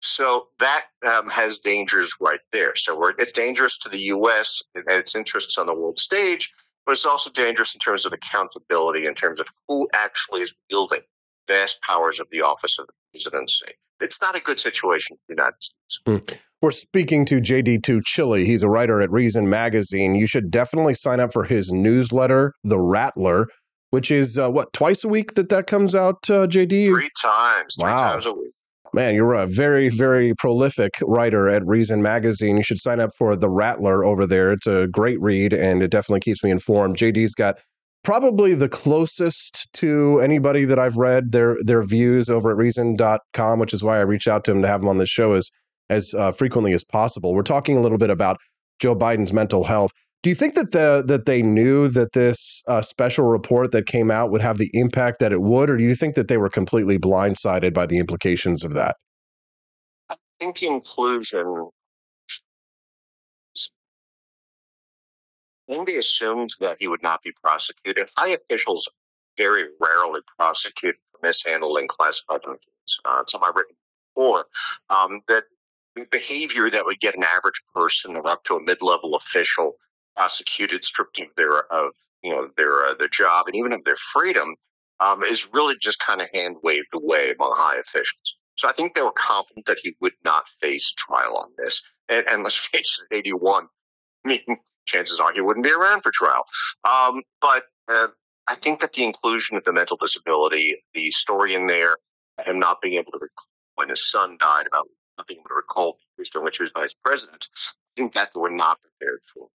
So that um, has dangers right there. So it's dangerous to the U.S. and its interests on the world stage, but it's also dangerous in terms of accountability, in terms of who actually is wielding vast powers of the office of the presidency. It's not a good situation for the United States. Mm. We're speaking to JD Tuccille. He's a writer at Reason Magazine. You should definitely sign up for his newsletter, The Rattler, which is uh, what twice a week that that comes out, uh, JD. Three times. Three wow. times a week. Man, you're a very, very prolific writer at Reason Magazine. You should sign up for The Rattler over there. It's a great read and it definitely keeps me informed. JD's got probably the closest to anybody that I've read their their views over at reason.com, which is why I reached out to him to have him on this show as as uh, frequently as possible. We're talking a little bit about Joe Biden's mental health. Do you think that the that they knew that this uh, special report that came out would have the impact that it would, or do you think that they were completely blindsided by the implications of that? I think inclusion. I they assumed that he would not be prosecuted. High officials very rarely prosecute for mishandling classified documents. Uh, some I've written before um, that behavior that would get an average person or up to a mid-level official prosecuted, stripped of their of you know their uh, their job and even of their freedom, um, is really just kind of hand waved away among high officials. So I think they were confident that he would not face trial on this. And, and let's face it, 81, I mean, chances are he wouldn't be around for trial. Um, but uh, I think that the inclusion of the mental disability, the story in there, him not being able to recall when his son died about not being able to recall periods during which he was vice president. I think that they were not prepared for.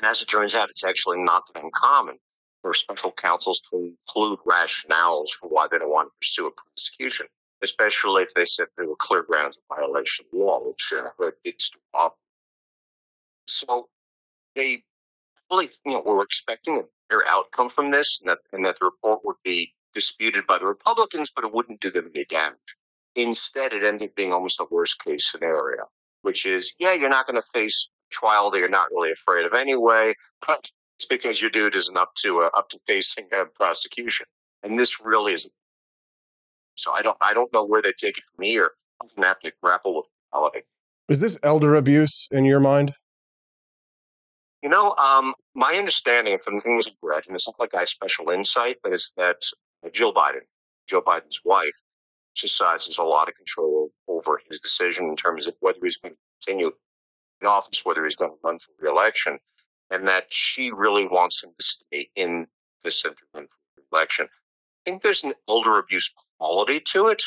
And as it turns out, it's actually not uncommon for special counsels to include rationales for why they don't want to pursue a prosecution, especially if they said there were clear grounds of violation of law, which uh, it's too often. So they really, you know, were expecting a their outcome from this, and that and that the report would be disputed by the Republicans, but it wouldn't do them any damage. Instead, it ended up being almost a worst case scenario, which is, yeah, you're not going to face trial that you're not really afraid of anyway, but it's because your dude isn't up to uh, up to facing a prosecution, and this really is. So I don't I don't know where they take it from here. I'm gonna have to grapple with reality. Is this elder abuse in your mind? You know, um, my understanding from things I've read, and it's not like I have special insight, but is that Jill Biden, Joe Biden's wife, exercises a lot of control over his decision in terms of whether he's going to continue in office, whether he's going to run for reelection, and that she really wants him to stay in the center for reelection. I think there's an elder abuse quality to it.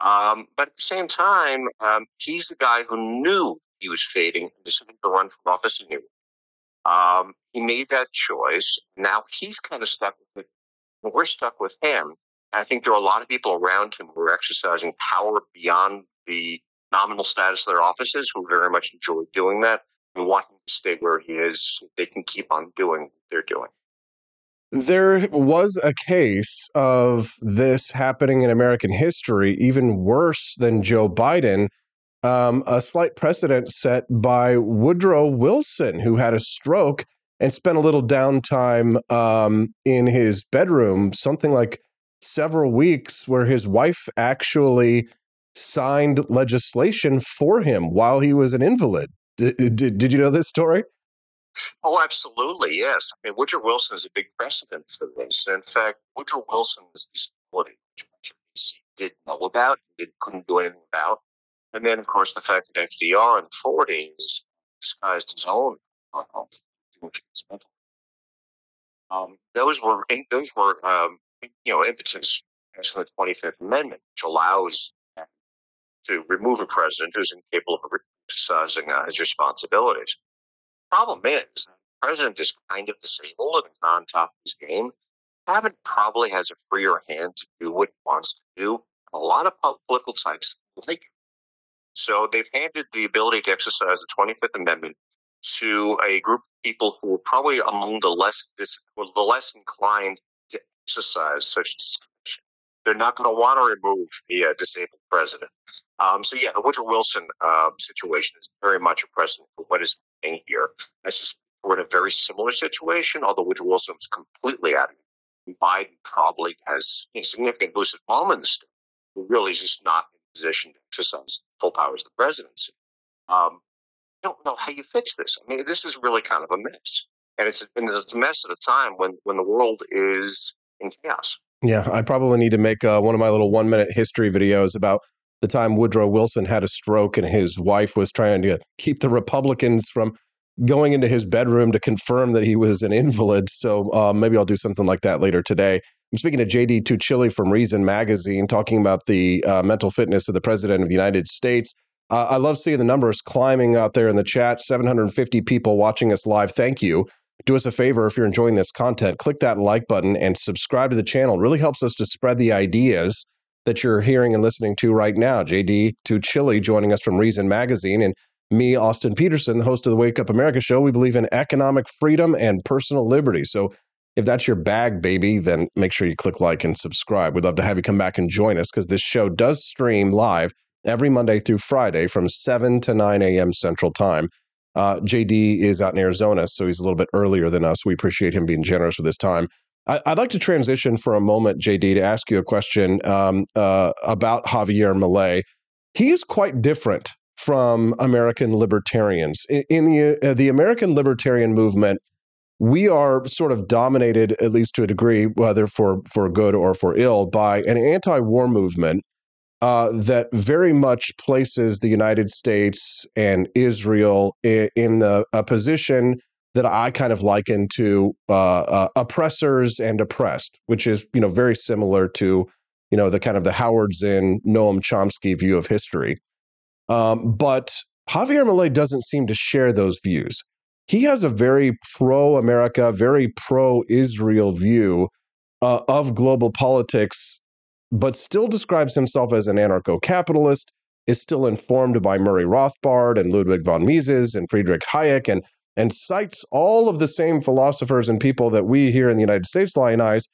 Um, but at the same time, um, he's the guy who knew he was fading and decided to run for office anyway. Um, he made that choice. Now he's kind of stuck with it. We're stuck with him. I think there are a lot of people around him who are exercising power beyond the nominal status of their offices who very much enjoy doing that and want him to stay where he is so they can keep on doing what they're doing. There was a case of this happening in American history, even worse than Joe Biden. Um, a slight precedent set by Woodrow Wilson, who had a stroke and spent a little downtime um, in his bedroom, something like several weeks, where his wife actually signed legislation for him while he was an invalid. Did, did, did you know this story? Oh, absolutely, yes. I mean, Woodrow Wilson is a big precedent for this. In fact, Woodrow Wilson's disability, which he did know about, he couldn't do anything about. And then, of course, the fact that FDR in the 40s disguised his own health, which was mental. Um, those were those were um, you know impetus as the 25th Amendment, which allows to remove a president who's incapable of exercising uh, his responsibilities problem is, the president is kind of disabled and on top of his game. Abbott probably has a freer hand to do what he wants to do. A lot of political types like. So they've handed the ability to exercise the 25th Amendment to a group of people who are probably among the less dis- the less inclined to exercise such. They're not going to want to remove the uh, disabled president. Um, so yeah, the Woodrow Wilson uh, situation is very much a precedent for what is happening here. I suspect we're in a very similar situation, although Woodrow Wilson was completely out of it. Biden probably has a significant lucid moments, who really is just not in position to exercise full powers of the presidency. Um, I don't know how you fix this. I mean, this is really kind of a mess, and it's and it's a mess at a time when when the world is in chaos. Yeah, I probably need to make uh, one of my little one minute history videos about the time Woodrow Wilson had a stroke and his wife was trying to keep the Republicans from going into his bedroom to confirm that he was an invalid. So uh, maybe I'll do something like that later today. I'm speaking to JD Tuccille from Reason Magazine, talking about the uh, mental fitness of the President of the United States. Uh, I love seeing the numbers climbing out there in the chat 750 people watching us live. Thank you. Do us a favor if you're enjoying this content, click that like button and subscribe to the channel. It really helps us to spread the ideas that you're hearing and listening to right now. JD Tuccille joining us from Reason Magazine and me, Austin Petersen, the host of the Wake Up America show. We believe in economic freedom and personal liberty. So if that's your bag, baby, then make sure you click like and subscribe. We'd love to have you come back and join us because this show does stream live every Monday through Friday from 7 to 9 a.m. Central Time. Uh, JD is out in Arizona, so he's a little bit earlier than us. We appreciate him being generous with his time. I, would like to transition for a moment, JD, to ask you a question um, uh, about Javier Milei. He is quite different from American libertarians. In, in the uh, the American libertarian movement, we are sort of dominated, at least to a degree, whether for for good or for ill, by an anti-war movement uh, that very much places the United States and Israel in, the a position that I kind of liken to uh, uh, oppressors and oppressed, which is you know very similar to you know the kind of the Howard Zinn, Noam Chomsky view of history. Um, but Javier Milei doesn't seem to share those views. He has a very pro-America, very pro-Israel view uh, of global politics, but still describes himself as an anarcho-capitalist. Is still informed by Murray Rothbard and Ludwig von Mises and Friedrich Hayek and and cites all of the same philosophers and people that we here in the United States lionize.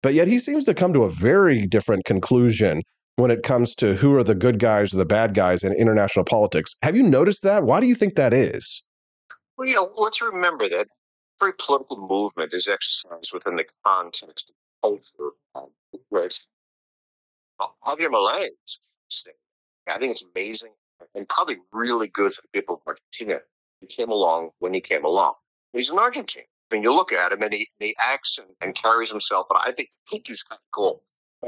But yet he seems to come to a very different conclusion when it comes to who are the good guys or the bad guys in international politics. Have you noticed that? Why do you think that is? Well, you know, let's remember that every political movement is exercised within the context of culture. Um, right? Javier is I think it's amazing and probably really good for the people of Argentina. He came along when he came along. He's an Argentine. I mean, you look at him and he, he acts and, and carries himself. And I think, think he's kind of cool.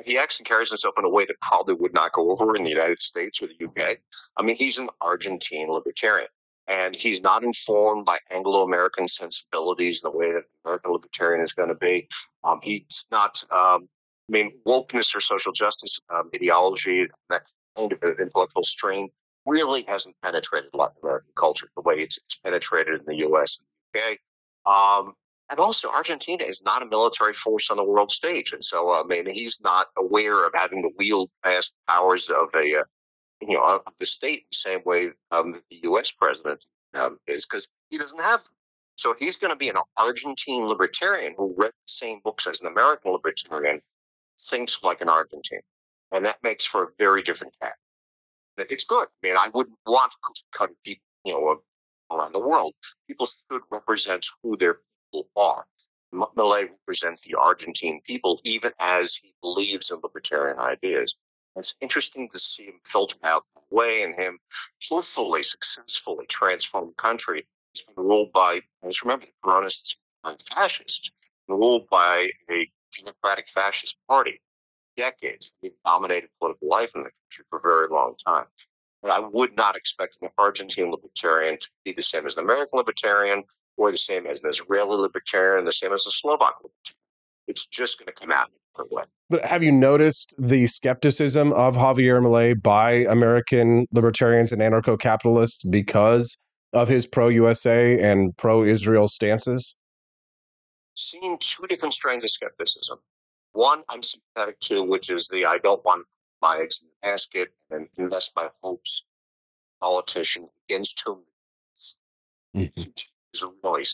He acts and carries himself in a way that probably would not go over in the United States or the UK. I mean, he's an Argentine libertarian and he's not informed by Anglo-American sensibilities in the way that an American libertarian is going to be. Um, he's not, um, I mean, wokeness or social justice um, ideology, that kind of intellectual strain really hasn't penetrated Latin American culture the way it's, it's penetrated in the U.S. and the UK. Um, and also, Argentina is not a military force on the world stage, and so I mean, he's not aware of having to wield vast powers of a uh, you know of the state the same way um, the U.S. president um, is, because he doesn't have. Them. So he's going to be an Argentine libertarian who read the same books as an American libertarian, thinks like an Argentine, and that makes for a very different cat it's good. I mean, I wouldn't want to cut people, you know, around the world. People should represent who their people are. Milei represents the Argentine people, even as he believes in libertarian ideas. It's interesting to see him filter out the way and him hopefully successfully transform the country. He's been ruled by, let's remember, the Peronists are fascists, ruled by a democratic fascist party decades. They've dominated political life in the country for a very long time. But I would not expect an Argentine libertarian to be the same as an American libertarian or the same as an Israeli libertarian, the same as a Slovak libertarian. It's just going to come out way. But have you noticed the skepticism of Javier Milei by American libertarians and anarcho capitalists because of his pro USA and pro Israel stances? Seen two different strains of skepticism. One, I'm sympathetic to, which is the I don't want my eggs in the basket and invest my hopes politician against whom mm-hmm. is really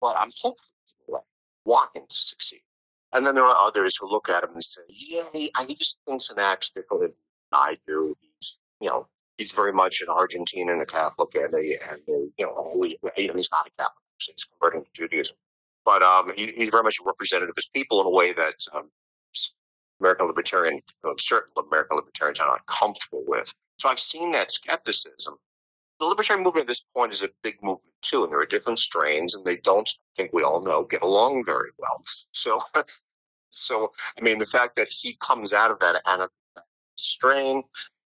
but I'm hopeful want him to succeed. And then there are others who look at him and say, "Yeah, he, he just thinks and acts differently than I do. He's, you know, he's very much an Argentine and a Catholic, and a, and a, you know, he's not a Catholic. He's converting to Judaism but um, he, he's very much a representative of his people in a way that um, American libertarian, certain American libertarians are not comfortable with. So I've seen that skepticism. The libertarian movement at this point is a big movement too, and there are different strains, and they don't, I think we all know, get along very well. So, so I mean, the fact that he comes out of that strain,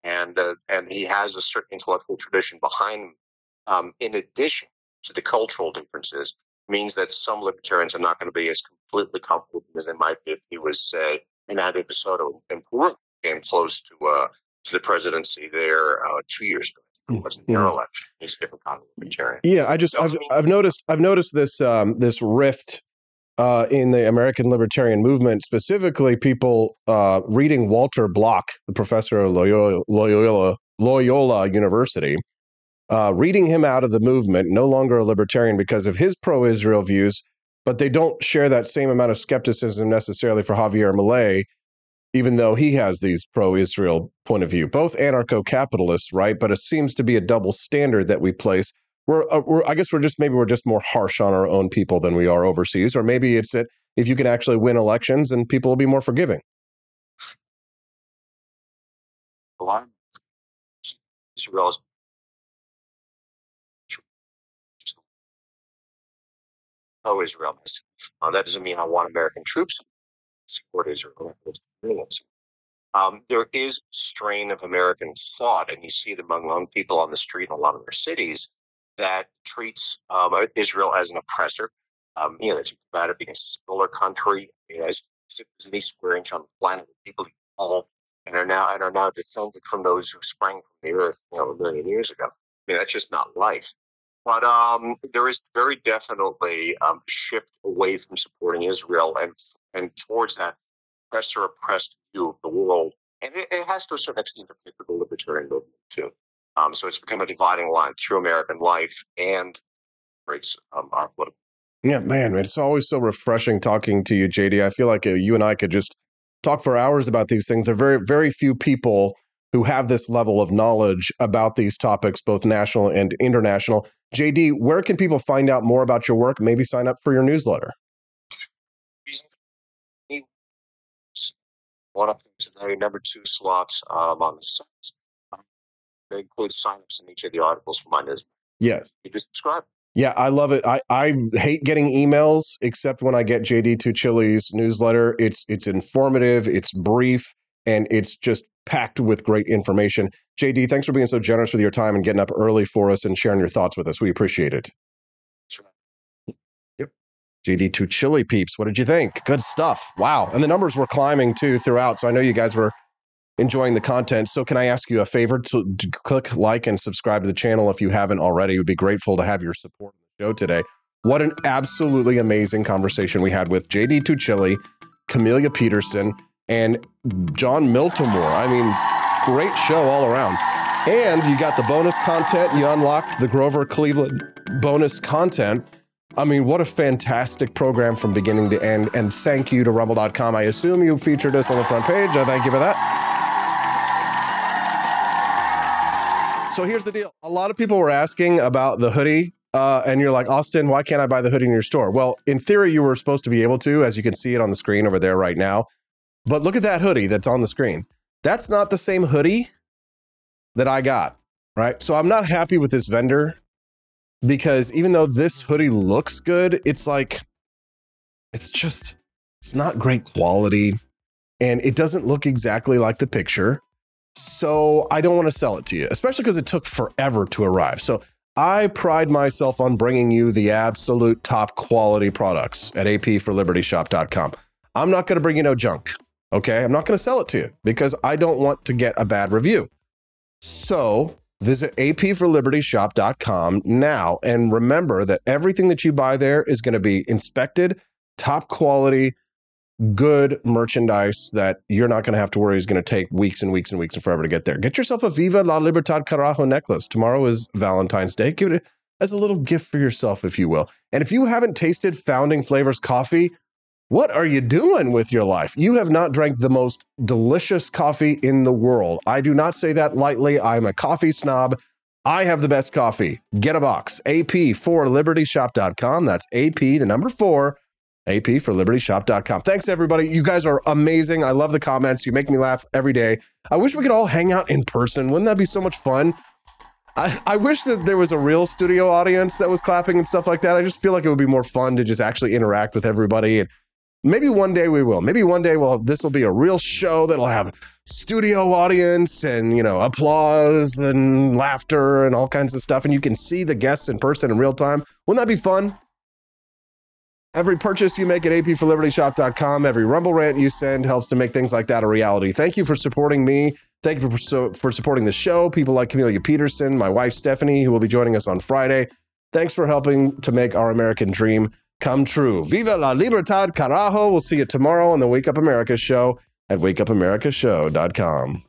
and uh, and he has a certain intellectual tradition behind him, um, in addition to the cultural differences, means that some libertarians are not going to be as completely comfortable as they might be if he was, say, in Ade Soto in Peru, came close to uh, to the presidency there uh, two years ago. It wasn't their yeah. election. He's a different kind of libertarian. Yeah, I just so, I've, I mean, I've noticed I've noticed this um, this rift uh, in the American libertarian movement, specifically people uh, reading Walter Block, the professor of Loyola, Loyola, Loyola University, uh, reading him out of the movement, no longer a libertarian because of his pro Israel views, but they don't share that same amount of skepticism necessarily for Javier Milei, even though he has these pro Israel point of view. Both anarcho capitalists, right? But it seems to be a double standard that we place. We're, uh, we're, I guess we're just maybe we're just more harsh on our own people than we are overseas, or maybe it's that if you can actually win elections, and people will be more forgiving. Israel is pro Israel myself. Uh, that doesn't mean I want American troops support Israel. Um, there is strain of American thought, and you see it among young people on the street in a lot of our cities that treats um, Israel as an oppressor. Um, you know, it's about it being a smaller country, as any square inch on the planet people evolved and are now and are now defended from those who sprang from the earth, you know, a million years ago. I mean, that's just not life. But um, there is very definitely a um, shift away from supporting Israel and and towards that oppressor oppressed view of the world. And it, it has to a certain extent affected the libertarian movement too. Um, so it's become a dividing line through American life and separates um, our political. Yeah, man, it's always so refreshing talking to you, JD. I feel like uh, you and I could just talk for hours about these things. There are very, very few people who have this level of knowledge about these topics, both national and international. JD, where can people find out more about your work? Maybe sign up for your newsletter. One up today, number two slots um, on the site. They include signups in each of the articles for my newsletter. Yes. You just subscribe. Yeah, I love it. I, I hate getting emails except when I get JD Tuccille's newsletter. It's it's informative, it's brief, and it's just packed with great information. JD, thanks for being so generous with your time and getting up early for us and sharing your thoughts with us. We appreciate it. Yep. JD Tuccille peeps, what did you think? Good stuff. Wow. And the numbers were climbing too throughout. So I know you guys were enjoying the content. So can I ask you a favor to, to click like and subscribe to the channel if you haven't already? We'd be grateful to have your support in the show today. What an absolutely amazing conversation we had with JD Tuccille, Camellia Peterson, and Jon Miltimore. I mean, great show all around. And you got the bonus content. You unlocked the Grover Cleveland bonus content. I mean, what a fantastic program from beginning to end. And thank you to Rumble.com. I assume you featured us on the front page. I thank you for that. So here's the deal. A lot of people were asking about the hoodie. Uh, and you're like, Austin, why can't I buy the hoodie in your store? Well, in theory, you were supposed to be able to, as you can see it on the screen over there right now. But look at that hoodie that's on the screen. That's not the same hoodie that I got, right? So I'm not happy with this vendor because even though this mm-hmm. hoodie looks good, it's like, it's just, it's not great quality and it doesn't look exactly like the picture. So I don't want to sell it to you, especially because it took forever to arrive. So I pride myself on bringing you the absolute top quality products at apforlibertyshop.com. I'm not going to bring you no junk. Okay. I'm not going to sell it to you because I don't want to get a bad review. So visit apforlibertyshop.com now and remember that everything that you buy there is going to be inspected, top quality, good merchandise that you're not going to have to worry is going to take weeks and weeks and weeks and forever to get there. Get yourself a Viva La Libertad Carajo necklace. Tomorrow is Valentine's Day. Give it as a little gift for yourself, if you will. And if you haven't tasted Founding Flavors coffee, what are you doing with your life? You have not drank the most delicious coffee in the world. I do not say that lightly. I'm a coffee snob. I have the best coffee. Get a box. AP for libertyshop.com. That's AP, the number four, AP for libertyshop.com. Thanks, everybody. You guys are amazing. I love the comments. You make me laugh every day. I wish we could all hang out in person. Wouldn't that be so much fun? I, I wish that there was a real studio audience that was clapping and stuff like that. I just feel like it would be more fun to just actually interact with everybody. And maybe one day we will. Maybe one day we'll this will be a real show that'll have studio audience and you know applause and laughter and all kinds of stuff. And you can see the guests in person in real time. Wouldn't that be fun? Every purchase you make at apforlibertyshop.com, every Rumble rant you send helps to make things like that a reality. Thank you for supporting me. Thank you for, for supporting the show. People like Camellia Petersen, my wife Stephanie, who will be joining us on Friday. Thanks for helping to make our American dream come true. Viva la libertad, carajo. We'll see you tomorrow on the Wake Up America show at wakeupAmericaShow.com.